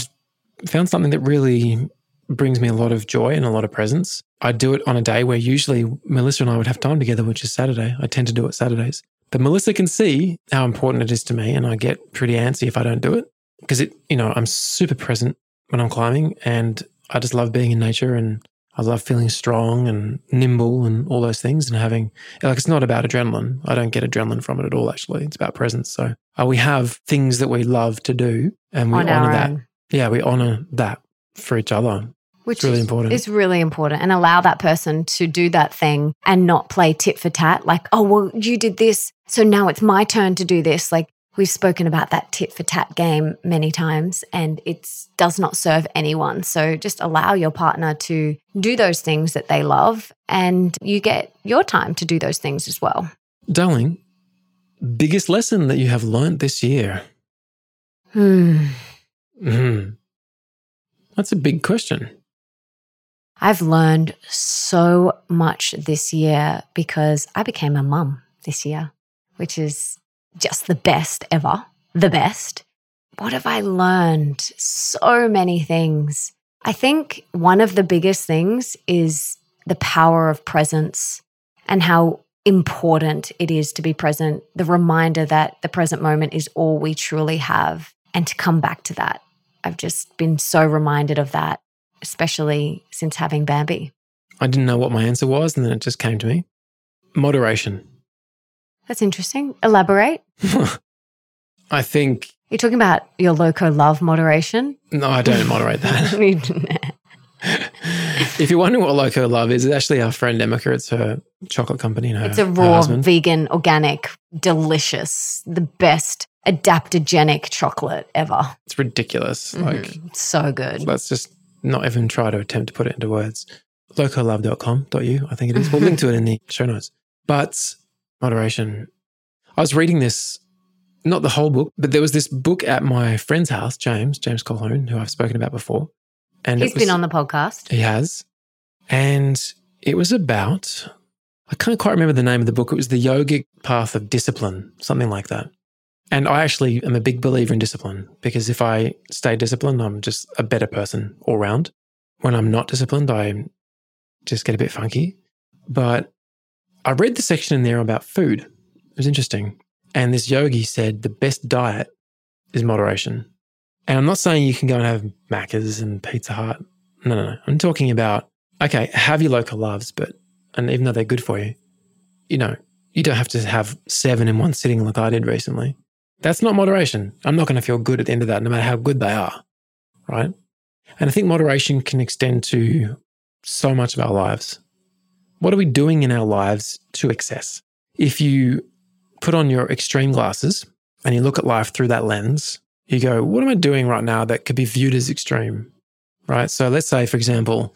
[SPEAKER 2] found something that really brings me a lot of joy and a lot of presence. I do it on a day where usually Melissa and I would have time together, which is Saturday. I tend to do it Saturdays. But Melissa can see how important it is to me, and I get pretty antsy if I don't do it because it, you know, I'm super present when I'm climbing, and I just love being in nature, and I love feeling strong and nimble and all those things, and having like it's not about adrenaline. I don't get adrenaline from it at all. Actually, it's about presence. So uh, we have things that we love to do, and we
[SPEAKER 1] on
[SPEAKER 2] honor that.
[SPEAKER 1] own.
[SPEAKER 2] Yeah, we honor that for each other.
[SPEAKER 1] which is really
[SPEAKER 2] important.
[SPEAKER 1] It's really important and allow that person to do that thing and not play tit for tat like oh well you did this so now it's my turn to do this like we've spoken about that tit for tat game many times and it does not serve anyone so just allow your partner to do those things that they love and you get your time to do those things as well
[SPEAKER 2] Darling, biggest lesson that you have learned this year?
[SPEAKER 1] hmm
[SPEAKER 2] hmm That's a big question.
[SPEAKER 1] I've learned so much this year because I became a mum this year, which is just the best ever. The best. What have I learned? So many things. I think one of the biggest things is the power of presence and how important it is to be present. The reminder that the present moment is all we truly have and to come back to that. I've just been so reminded of that especially since having Bambi.
[SPEAKER 2] I didn't know what my answer was, and then it just came to me. Moderation.
[SPEAKER 1] That's interesting. Elaborate.
[SPEAKER 2] I think,
[SPEAKER 1] You're talking about your loco love moderation.
[SPEAKER 2] no, I don't moderate that. if you're wondering what Loco Love is, it's actually our friend Emeka. It's her chocolate company. And her,
[SPEAKER 1] it's a raw,
[SPEAKER 2] husband.
[SPEAKER 1] vegan, organic, delicious, the best adaptogenic chocolate ever.
[SPEAKER 2] It's ridiculous. Like,
[SPEAKER 1] Mhm. so good.
[SPEAKER 2] let's just not even try to attempt to put it into words. Locolove.com.u, I think it is. We'll link to it in the show notes. But moderation. I was reading this, not the whole book, but there was this book at my friend's house, James, James Colquhoun, who I've spoken about before. And
[SPEAKER 1] He's
[SPEAKER 2] was,
[SPEAKER 1] been on the podcast.
[SPEAKER 2] He has. And it was about I can't quite remember the name of the book. It was The Yogic Path of Discipline, something like that. And I actually am a big believer in discipline because if I stay disciplined, I'm just a better person all round. When I'm not disciplined, I just get a bit funky. But I read the section in there about food. It was interesting. And this yogi said the best diet is moderation. And I'm not saying you can go and have Macca's and Pizza Hut. No, no, no. I'm talking about, okay, have your Loco Loves, but, and even though they're good for you, you know, you don't have to have seven in one sitting like I did recently. That's not moderation. I'm not going to feel good at the end of that, no matter how good they are. Right. And I think moderation can extend to so much of our lives. What are we doing in our lives to excess? If you put on your extreme glasses and you look at life through that lens, you go, what am I doing right now that could be viewed as extreme? Right. So let's say, for example,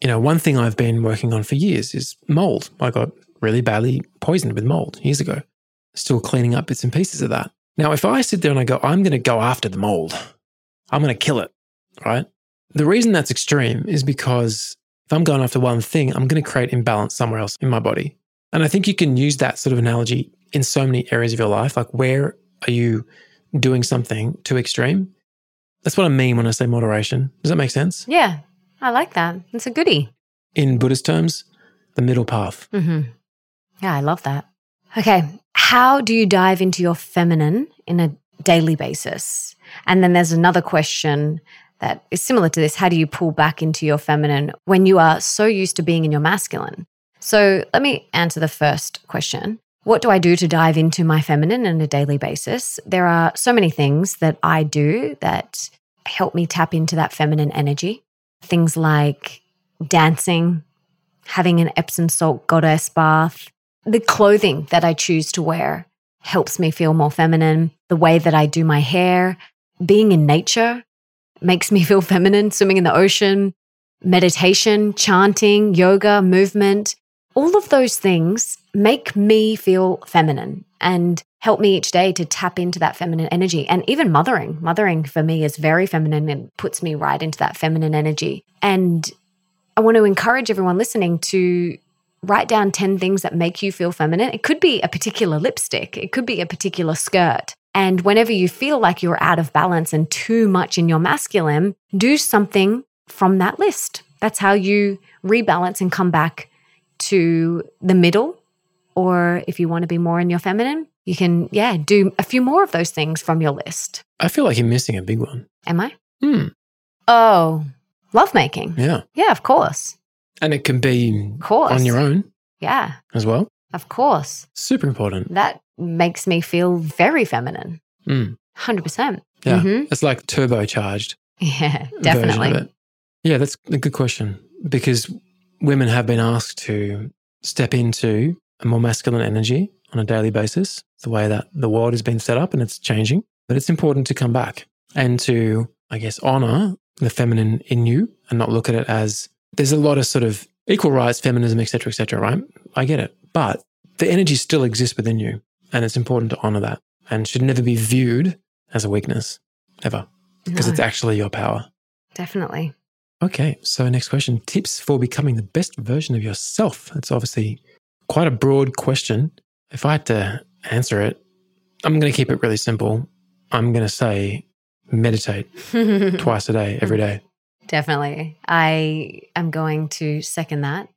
[SPEAKER 2] you know, one thing I've been working on for years is mold. I got really badly poisoned with mold years ago. Still cleaning up bits and pieces of that. Now, if I sit there and I go, I'm going to go after the mold, I'm going to kill it, right? The reason that's extreme is because if I'm going after one thing, I'm going to create imbalance somewhere else in my body. And I think you can use that sort of analogy in so many areas of your life. Like, where are you doing something too extreme? That's what I mean when I say moderation. Does that make sense?
[SPEAKER 1] Yeah, I like that. It's a goodie.
[SPEAKER 2] In Buddhist terms, the middle path.
[SPEAKER 1] Mm-hmm. Yeah, I love that. Okay, how do you dive into your feminine in a daily basis? And then there's another question that is similar to this. How do you pull back into your feminine when you are so used to being in your masculine? So let me answer the first question. What do I do to dive into my feminine on a daily basis? There are so many things that I do that help me tap into that feminine energy. Things like dancing, having an Epsom salt goddess bath, the clothing that I choose to wear helps me feel more feminine. The way that I do my hair, being in nature makes me feel feminine, swimming in the ocean, meditation, chanting, yoga, movement. All of those things make me feel feminine and help me each day to tap into that feminine energy. And even mothering, mothering for me is very feminine and puts me right into that feminine energy. And I want to encourage everyone listening to write down 10 things that make you feel feminine. It could be a particular lipstick, it could be a particular skirt. And whenever you feel like you're out of balance and too much in your masculine, do something from that list. That's how you rebalance and come back to the middle. Or if you want to be more in your feminine, you can, yeah, do a few more of those things from your list.
[SPEAKER 2] I feel like you're missing a big one.
[SPEAKER 1] Am I?
[SPEAKER 2] Hmm.
[SPEAKER 1] Oh, lovemaking.
[SPEAKER 2] Yeah.
[SPEAKER 1] Yeah, of course.
[SPEAKER 2] And it can be
[SPEAKER 1] Of course.
[SPEAKER 2] on your own
[SPEAKER 1] Yeah,
[SPEAKER 2] as well.
[SPEAKER 1] of course.
[SPEAKER 2] Super important.
[SPEAKER 1] That makes me feel very feminine.
[SPEAKER 2] Mm.
[SPEAKER 1] 100%.
[SPEAKER 2] Yeah.
[SPEAKER 1] Mhm.
[SPEAKER 2] It's like turbocharged.
[SPEAKER 1] Yeah, definitely.
[SPEAKER 2] Yeah, that's a good question because women have been asked to step into a more masculine energy on a daily basis, the way that the world has been set up and it's changing. But it's important to come back and to, I guess, honor the feminine in you and not look at it as there's a lot of sort of equal rights, feminism, etc., etc. right? I get it. But the energy still exists within you. And it's important to honor that and should never be viewed as a weakness, ever, because
[SPEAKER 1] No,
[SPEAKER 2] it's actually your power.
[SPEAKER 1] definitely.
[SPEAKER 2] Okay, so next question tips for becoming the best version of yourself. It's obviously quite a broad question. If I had to answer it, I'm going to keep it really simple. I'm going to say meditate twice a day, every day.
[SPEAKER 1] Definitely. I am going to second that.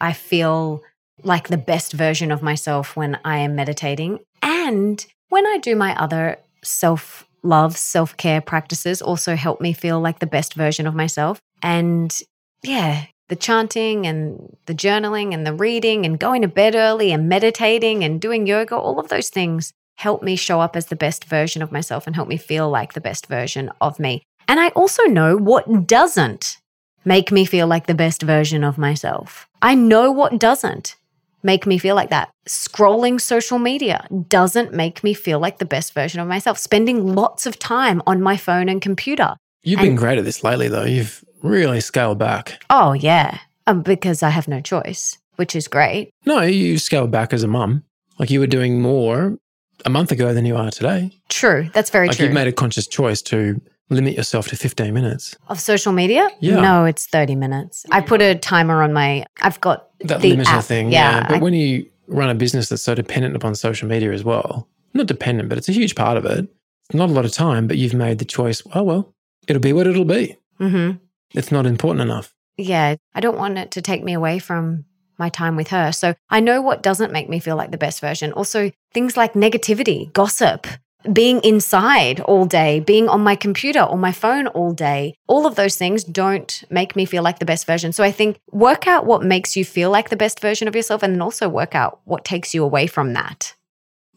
[SPEAKER 1] I feel like the best version of myself when I am meditating. And when I do my other self love, self care practices, also help me feel like the best version of myself. And yeah, the chanting and the journaling and the reading and going to bed early and meditating and doing yoga, all of those things help me show up as the best version of myself and help me feel like the best version of me. And I also know what doesn't make me feel like the best version of myself. I know what doesn't make me feel like that. Scrolling social media doesn't make me feel like the best version of myself. Spending lots of time on my phone and computer.
[SPEAKER 2] You've been great at this lately, though. You've really scaled back.
[SPEAKER 1] Oh, yeah, um, because I have no choice, which is great.
[SPEAKER 2] No, you scaled back as a mum. Like you were doing more a month ago than you are today.
[SPEAKER 1] True. That's very
[SPEAKER 2] Like
[SPEAKER 1] true.
[SPEAKER 2] you've made a conscious choice to limit yourself to 15 minutes.
[SPEAKER 1] of social media?
[SPEAKER 2] Yeah.
[SPEAKER 1] No, it's 30 minutes. I put a timer on my, I've got
[SPEAKER 2] That
[SPEAKER 1] The
[SPEAKER 2] liminal
[SPEAKER 1] app,
[SPEAKER 2] thing.
[SPEAKER 1] yeah,
[SPEAKER 2] But
[SPEAKER 1] I-
[SPEAKER 2] when you run a business that's so dependent upon social media as well, not dependent, but it's a huge part of it. It's not a lot of time, but you've made the choice, oh, well, it'll be what it'll be.
[SPEAKER 1] hmm
[SPEAKER 2] It's not important enough.
[SPEAKER 1] Yeah, I don't want it to take me away from my time with her. So I know what doesn't make me feel like the best version. Also, things like negativity, gossip, being inside all day, being on my computer or my phone all day, all of those things don't make me feel like the best version. So I think work out what makes you feel like the best version of yourself and then also work out what takes you away from that.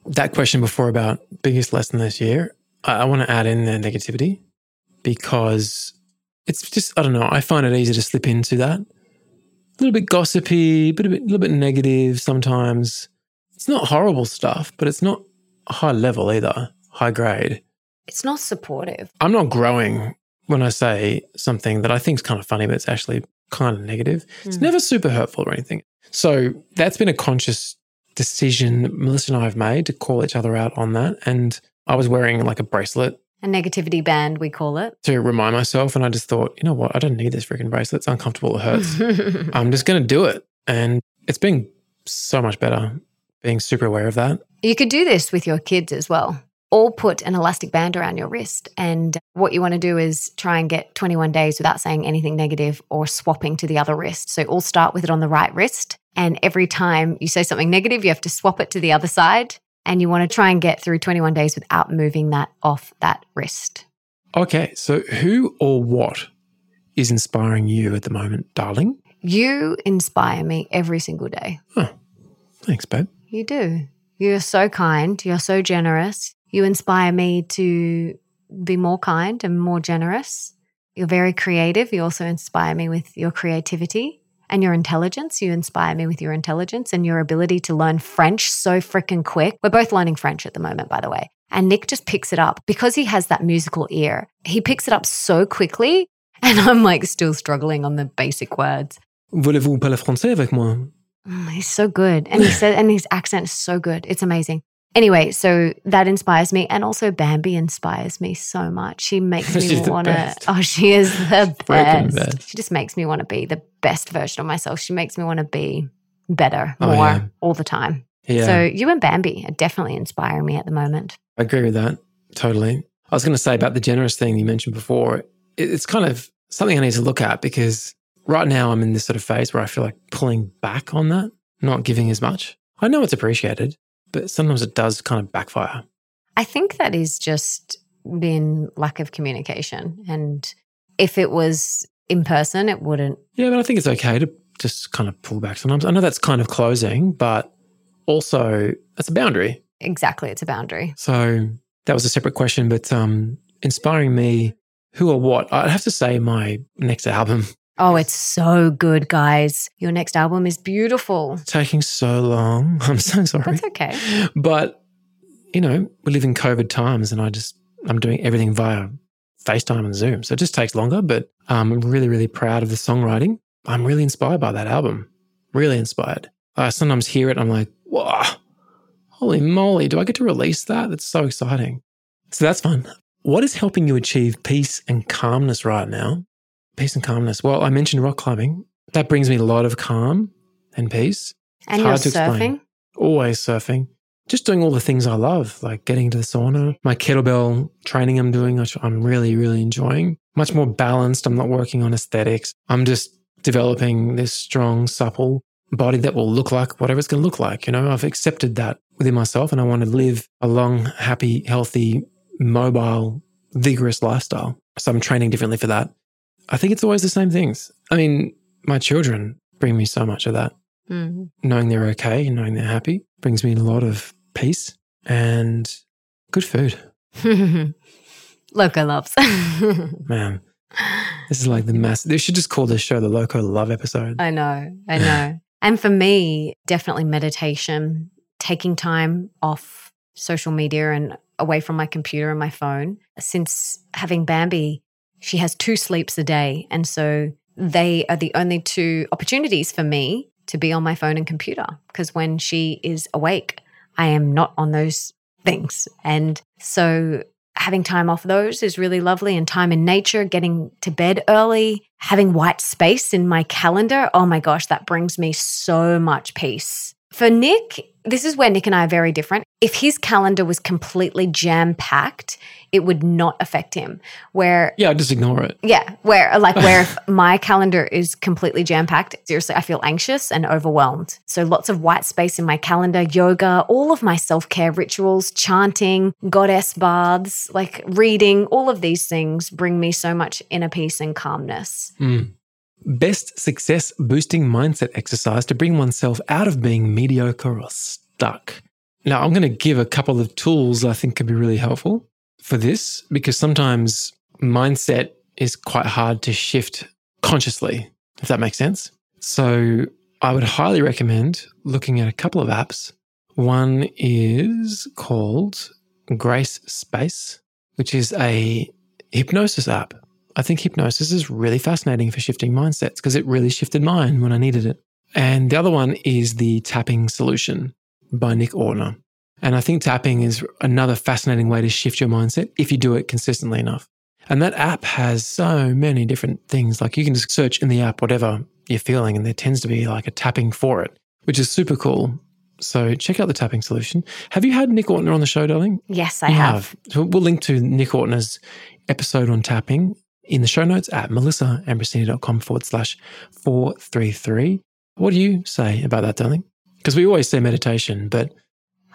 [SPEAKER 2] That question before about biggest lesson this year, I, I want to add in the negativity because it's just, I don't know, I find it easy to slip into that. A little bit gossipy, a bit, little bit negative sometimes. It's not horrible stuff, but it's not high level either, high grade.
[SPEAKER 1] It's not supportive.
[SPEAKER 2] I'm not growing when I say something that I think is kind of funny, but it's actually kind of negative. It's
[SPEAKER 1] Mm.
[SPEAKER 2] never super hurtful or anything. So that's been a conscious decision that Melissa and I have made to call each other out on that. And I was wearing like a bracelet
[SPEAKER 1] A negativity band, we call it.
[SPEAKER 2] to remind myself. And I just thought, you know what? I don't need this freaking bracelet. It's uncomfortable. It hurts. I'm just going to do it. And it's been so much better being super aware of that.
[SPEAKER 1] You could do this with your kids as well. All put an elastic band around your wrist. And what you want to do is try and get 21 days without saying anything negative or swapping to the other wrist. So all start with it on the right wrist. And every time you say something negative, you have to swap it to the other side. And you want to try and get through 21 days without moving that off that wrist.
[SPEAKER 2] Okay. So who or what is inspiring you at the moment, darling?
[SPEAKER 1] You inspire me every single day.
[SPEAKER 2] Thanks, babe.
[SPEAKER 1] You do. You're so kind. You're so generous. You inspire me to be more kind and more generous. You're very creative. You also inspire me with your creativity and your intelligence. You inspire me with your intelligence and your ability to learn French so freaking quick. We're both learning French at the moment, by the way. And Nick just picks it up because he has that musical ear. He picks it up so quickly. And I'm like still struggling on the basic words.
[SPEAKER 2] Voulez-vous parler français avec moi?
[SPEAKER 1] Mm, he's so good. And he said, and his accent is so good. It's amazing. Anyway, so that inspires me. And also Bambi inspires me so much. She makes me want to, oh, she is the best.
[SPEAKER 2] best.
[SPEAKER 1] She just makes me want to be the best version of myself. She makes me want to be better,
[SPEAKER 2] Oh,
[SPEAKER 1] more,
[SPEAKER 2] yeah.
[SPEAKER 1] all the time.
[SPEAKER 2] Yeah.
[SPEAKER 1] So you and Bambi are definitely inspiring me at the moment.
[SPEAKER 2] I agree with that. Totally. I was going to say about the generous thing you mentioned before. it- It's kind of something I need to look at because right now I'm in this sort of phase where I feel like pulling back on that, not giving as much. I know it's appreciated, but sometimes it does kind of backfire.
[SPEAKER 1] I think that is just been lack of communication. And if it was in person, it wouldn't
[SPEAKER 2] Yeah, but I think it's okay to just kind of pull back sometimes. I know that's kind of closing, but also that's a boundary.
[SPEAKER 1] exactly, it's a boundary.
[SPEAKER 2] So that was a separate question, but um, inspiring me, who or what? I'd have to say my next album.
[SPEAKER 1] Oh, it's so good, guys. Your next album is beautiful.
[SPEAKER 2] Taking so long. I'm so sorry.
[SPEAKER 1] That's okay.
[SPEAKER 2] But, you know, we live in COVID times and I just, I'm doing everything via FaceTime and Zoom. So it just takes longer, but um, I'm really, really proud of the songwriting. I'm really inspired by that album. Really inspired. I sometimes hear it, I'm like, wow, holy moly, do I get to release that? That's so exciting. So that's fun. What is helping you achieve peace and calmness right now? Peace and calmness. Well, I mentioned rock climbing. That brings me a lot of calm and peace.
[SPEAKER 1] And
[SPEAKER 2] hard
[SPEAKER 1] you're
[SPEAKER 2] to explain.
[SPEAKER 1] surfing.
[SPEAKER 2] Always surfing. Just doing all the things I love, like getting into the sauna, my kettlebell training I'm doing, which I'm really, really enjoying. Much more balanced. I'm not working on aesthetics. I'm just developing this strong, supple body that will look like whatever it's going to look like. You know, I've accepted that within myself and I want to live a long, happy, healthy, mobile, vigorous lifestyle. So I'm training differently for that. I think it's always the same things. I mean, my children bring me so much of that
[SPEAKER 1] Mm.
[SPEAKER 2] knowing they're okay and knowing they're happy brings me a lot of peace and good food.
[SPEAKER 1] Loco loves.
[SPEAKER 2] Man, this is like the mass. They should just call this show the Loco Love episode.
[SPEAKER 1] I know, I know. and for me, definitely meditation, taking time off social media and away from my computer and my phone. Since having Bambi, she has two sleeps a day. And so they are the only two opportunities for me to be on my phone and computer because when she is awake, I am not on those things. And so having time off those is really lovely and time in nature, getting to bed early, having white space in my calendar. Oh my gosh, that brings me so much peace. For Nick, this is where Nick and I are very different. If his calendar was completely jam packed, it would not affect him. Where
[SPEAKER 2] Yeah, I just ignore it.
[SPEAKER 1] yeah, where like where if my calendar is completely jam packed, seriously, I feel anxious and overwhelmed. So lots of white space in my calendar, yoga, all of my self care rituals, chanting, goddess baths, like reading, all of these things bring me so much inner peace and calmness.
[SPEAKER 2] Mm. Best success boosting mindset exercise to bring oneself out of being mediocre or stuck. Now, I'm going to give a couple of tools I think could be really helpful for this because sometimes mindset is quite hard to shift consciously, if that makes sense. So, I would highly recommend looking at a couple of apps. One is called Grace Space, which is a hypnosis app. I think hypnosis is really fascinating for shifting mindsets because it really shifted mine when I needed it. And the other one is the tapping solution by Nick Ortner. And I think tapping is another fascinating way to shift your mindset if you do it consistently enough. And that app has so many different things. Like you can just search in the app whatever you're feeling, and there tends to be like a tapping for it, which is super cool. So check out the tapping solution. Have you had Nick Ortner on the show, darling?
[SPEAKER 1] Yes, I
[SPEAKER 2] You
[SPEAKER 1] have.
[SPEAKER 2] So we'll link to Nick Ortner's episode on tapping in the show notes at melissaambrosini.com forward slash 433. What do you say about that, darling? Because we always say meditation, but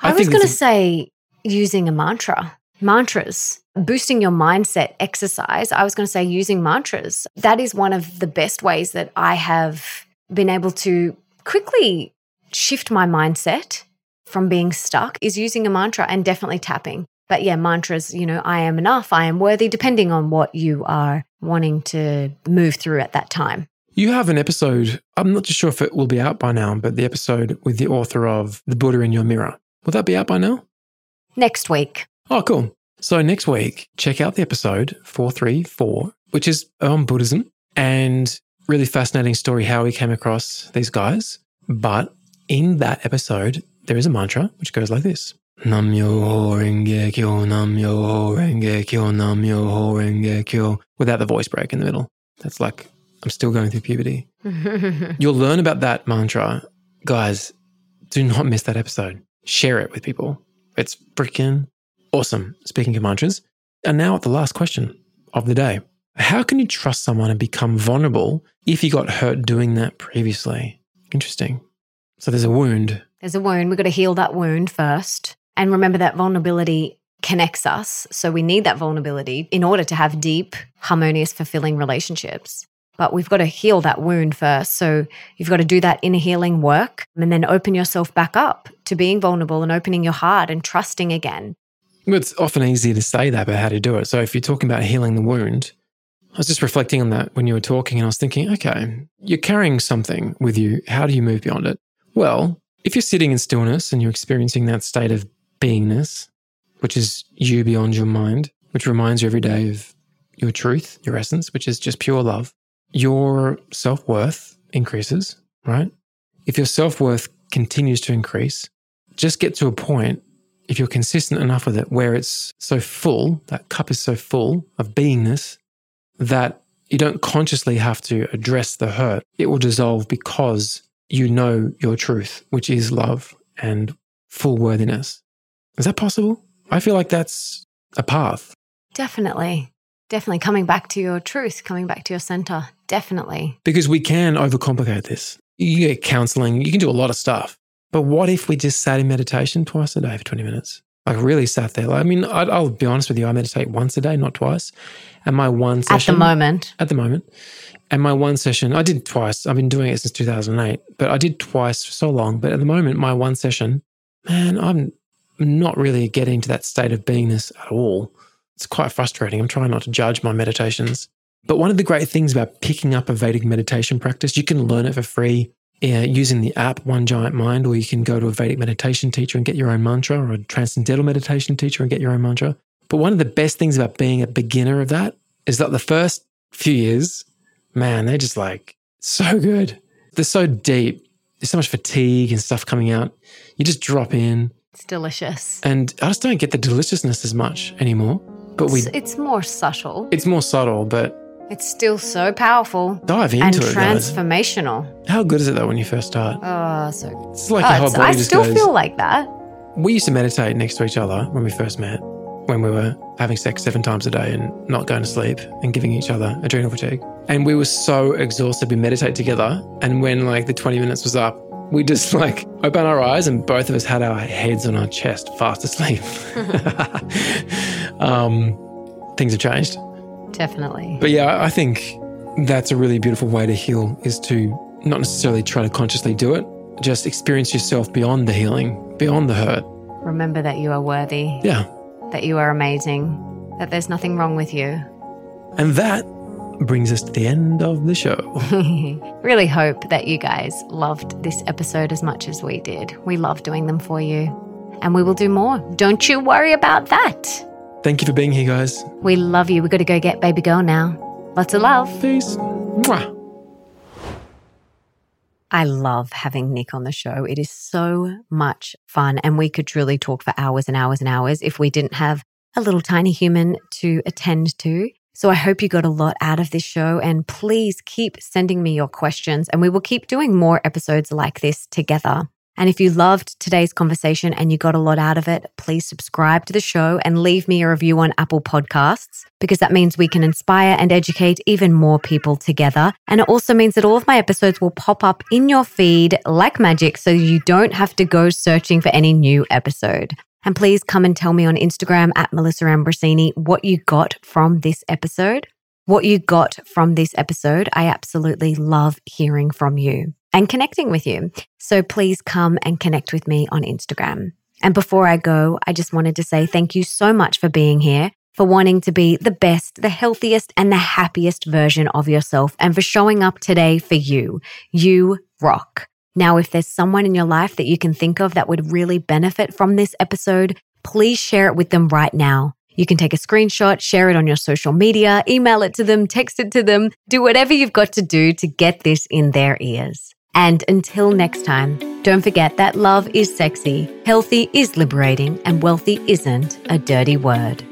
[SPEAKER 1] I,
[SPEAKER 2] I
[SPEAKER 1] was going to say using a mantra, mantras, boosting your mindset exercise. I was going to say using mantras. That is one of the best ways that I have been able to quickly shift my mindset from being stuck is using a mantra and definitely tapping. But yeah, mantras, you know, I am enough, I am worthy, depending on what you are wanting to move through at that time.
[SPEAKER 2] You have an episode. I'm not too sure if it will be out by now, but the episode with the author of The Buddha in Your Mirror. Will that be out by now?
[SPEAKER 1] Next week.
[SPEAKER 2] Oh, cool. So next week, check out the episode 434, which is on Buddhism and really fascinating story how we came across these guys. But in that episode, there is a mantra which goes like this. Nam yo renge kyo, nam yo renge kyo, nam yo renge kyo, without the voice break in the middle. That's like, I'm still going through puberty. You'll learn about that mantra. Guys, do not miss that episode. Share it with people. It's freaking awesome. Speaking of mantras. And now at the last question of the day. How can you trust someone and become vulnerable if you got hurt doing that previously? Interesting. So there's a wound.
[SPEAKER 1] There's a wound. We've got to heal that wound first. And remember that vulnerability connects us. So we need that vulnerability in order to have deep, harmonious, fulfilling relationships. But we've got to heal that wound first. So you've got to do that inner healing work and then open yourself back up to being vulnerable and opening your heart and trusting again.
[SPEAKER 2] It's often easier to say that, but how to do it. So if you're talking about healing the wound, I was just reflecting on that when you were talking and I was thinking, okay, you're carrying something with you. How do you move beyond it? Well, if you're sitting in stillness and you're experiencing that state of beingness, which is you beyond your mind, which reminds you every day of your truth, your essence, which is just pure love, your self worth increases, right? If your self worth continues to increase, just get to a point, if you're consistent enough with it, where it's so full, that cup is so full of beingness that you don't consciously have to address the hurt. It will dissolve because you know your truth, which is love and full worthiness. Is that possible? I feel like that's a path.
[SPEAKER 1] Definitely. Definitely coming back to your truth, coming back to your center. Definitely.
[SPEAKER 2] because we can overcomplicate this. You get counseling, you can do a lot of stuff. But what if we just sat in meditation twice a day for 20 minutes? Like really sat there. Like, I mean, i I'll be honest with you, I meditate once a day, not twice. And my one session At
[SPEAKER 1] the moment.
[SPEAKER 2] At the moment. And my one session, I did twice. I've been doing it since 2008, but I did twice for so long. But at the moment, my one session, man, I'm not really getting to that state of beingness at all. It's quite frustrating. I'm trying not to judge my meditations. But one of the great things about picking up a Vedic meditation practice, you can learn it for free uh, using the app One Giant Mind, or you can go to a Vedic meditation teacher and get your own mantra, or a transcendental meditation teacher and get your own mantra. But one of the best things about being a beginner of that is that the first few years, man, they're just like so good. They're so deep. There's so much fatigue and stuff coming out. You just drop in,
[SPEAKER 1] It's delicious.
[SPEAKER 2] and I just don't get the deliciousness as much anymore. but we
[SPEAKER 1] It's, it's more subtle.
[SPEAKER 2] it's more subtle, but
[SPEAKER 1] It's still so powerful
[SPEAKER 2] dive into
[SPEAKER 1] and
[SPEAKER 2] it.
[SPEAKER 1] transformational.
[SPEAKER 2] How good is it though when you first start?
[SPEAKER 1] Oh, so
[SPEAKER 2] It's like
[SPEAKER 1] Oh,
[SPEAKER 2] your whole body
[SPEAKER 1] I
[SPEAKER 2] just
[SPEAKER 1] still
[SPEAKER 2] goes.
[SPEAKER 1] feel like that.
[SPEAKER 2] we used to meditate next to each other when we first met, when we were having sex seven times a day and not going to sleep and giving each other adrenal fatigue. And we were so exhausted. We meditate together, and when like the twenty minutes was up, we just like opened our eyes and both of us had our heads on our chest, fast asleep. um, things have changed.
[SPEAKER 1] Definitely.
[SPEAKER 2] But yeah, I think that's a really beautiful way to heal is to not necessarily try to consciously do it, just experience yourself beyond the healing, beyond the hurt.
[SPEAKER 1] Remember that you are worthy,
[SPEAKER 2] Yeah.
[SPEAKER 1] that you are amazing, that there's nothing wrong with you.
[SPEAKER 2] And that brings us to the end of the show.
[SPEAKER 1] really hope that you guys loved this episode as much as we did. We love doing them for you. And we will do more. Don't you worry about that.
[SPEAKER 2] Thank you for being here, guys.
[SPEAKER 1] We love you. We've got to go get baby girl now. Lots of love.
[SPEAKER 2] Peace. Mwah.
[SPEAKER 1] I love having Nick on the show. It is so much fun, and we could truly talk for hours and hours and hours if we didn't have a little tiny human to attend to. So I hope you got a lot out of this show, and please keep sending me your questions, and we will keep doing more episodes like this together. And if you loved today's conversation and you got a lot out of it, please subscribe to the show and leave me a review on Apple Podcasts because that means we can inspire and educate even more people together. And it also means that all of my episodes will pop up in your feed like magic so you don't have to go searching for any new episode. And please come and tell me on Instagram at Melissa Ambrosini what you got from this episode. What you got from this episode. I absolutely love hearing from you and connecting with you. So please come and connect with me on Instagram. And before I go, I just wanted to say thank you so much for being here, for wanting to be the best, the healthiest, and the happiest version of yourself, and for showing up today for you. You rock. Now, if there's someone in your life that you can think of that would really benefit from this episode, please share it with them right now. You can take a screenshot, share it on your social media, email it to them, text it to them, do whatever you've got to do to get this in their ears. And until next time, don't forget that love is sexy, healthy is liberating, and wealthy isn't a dirty word.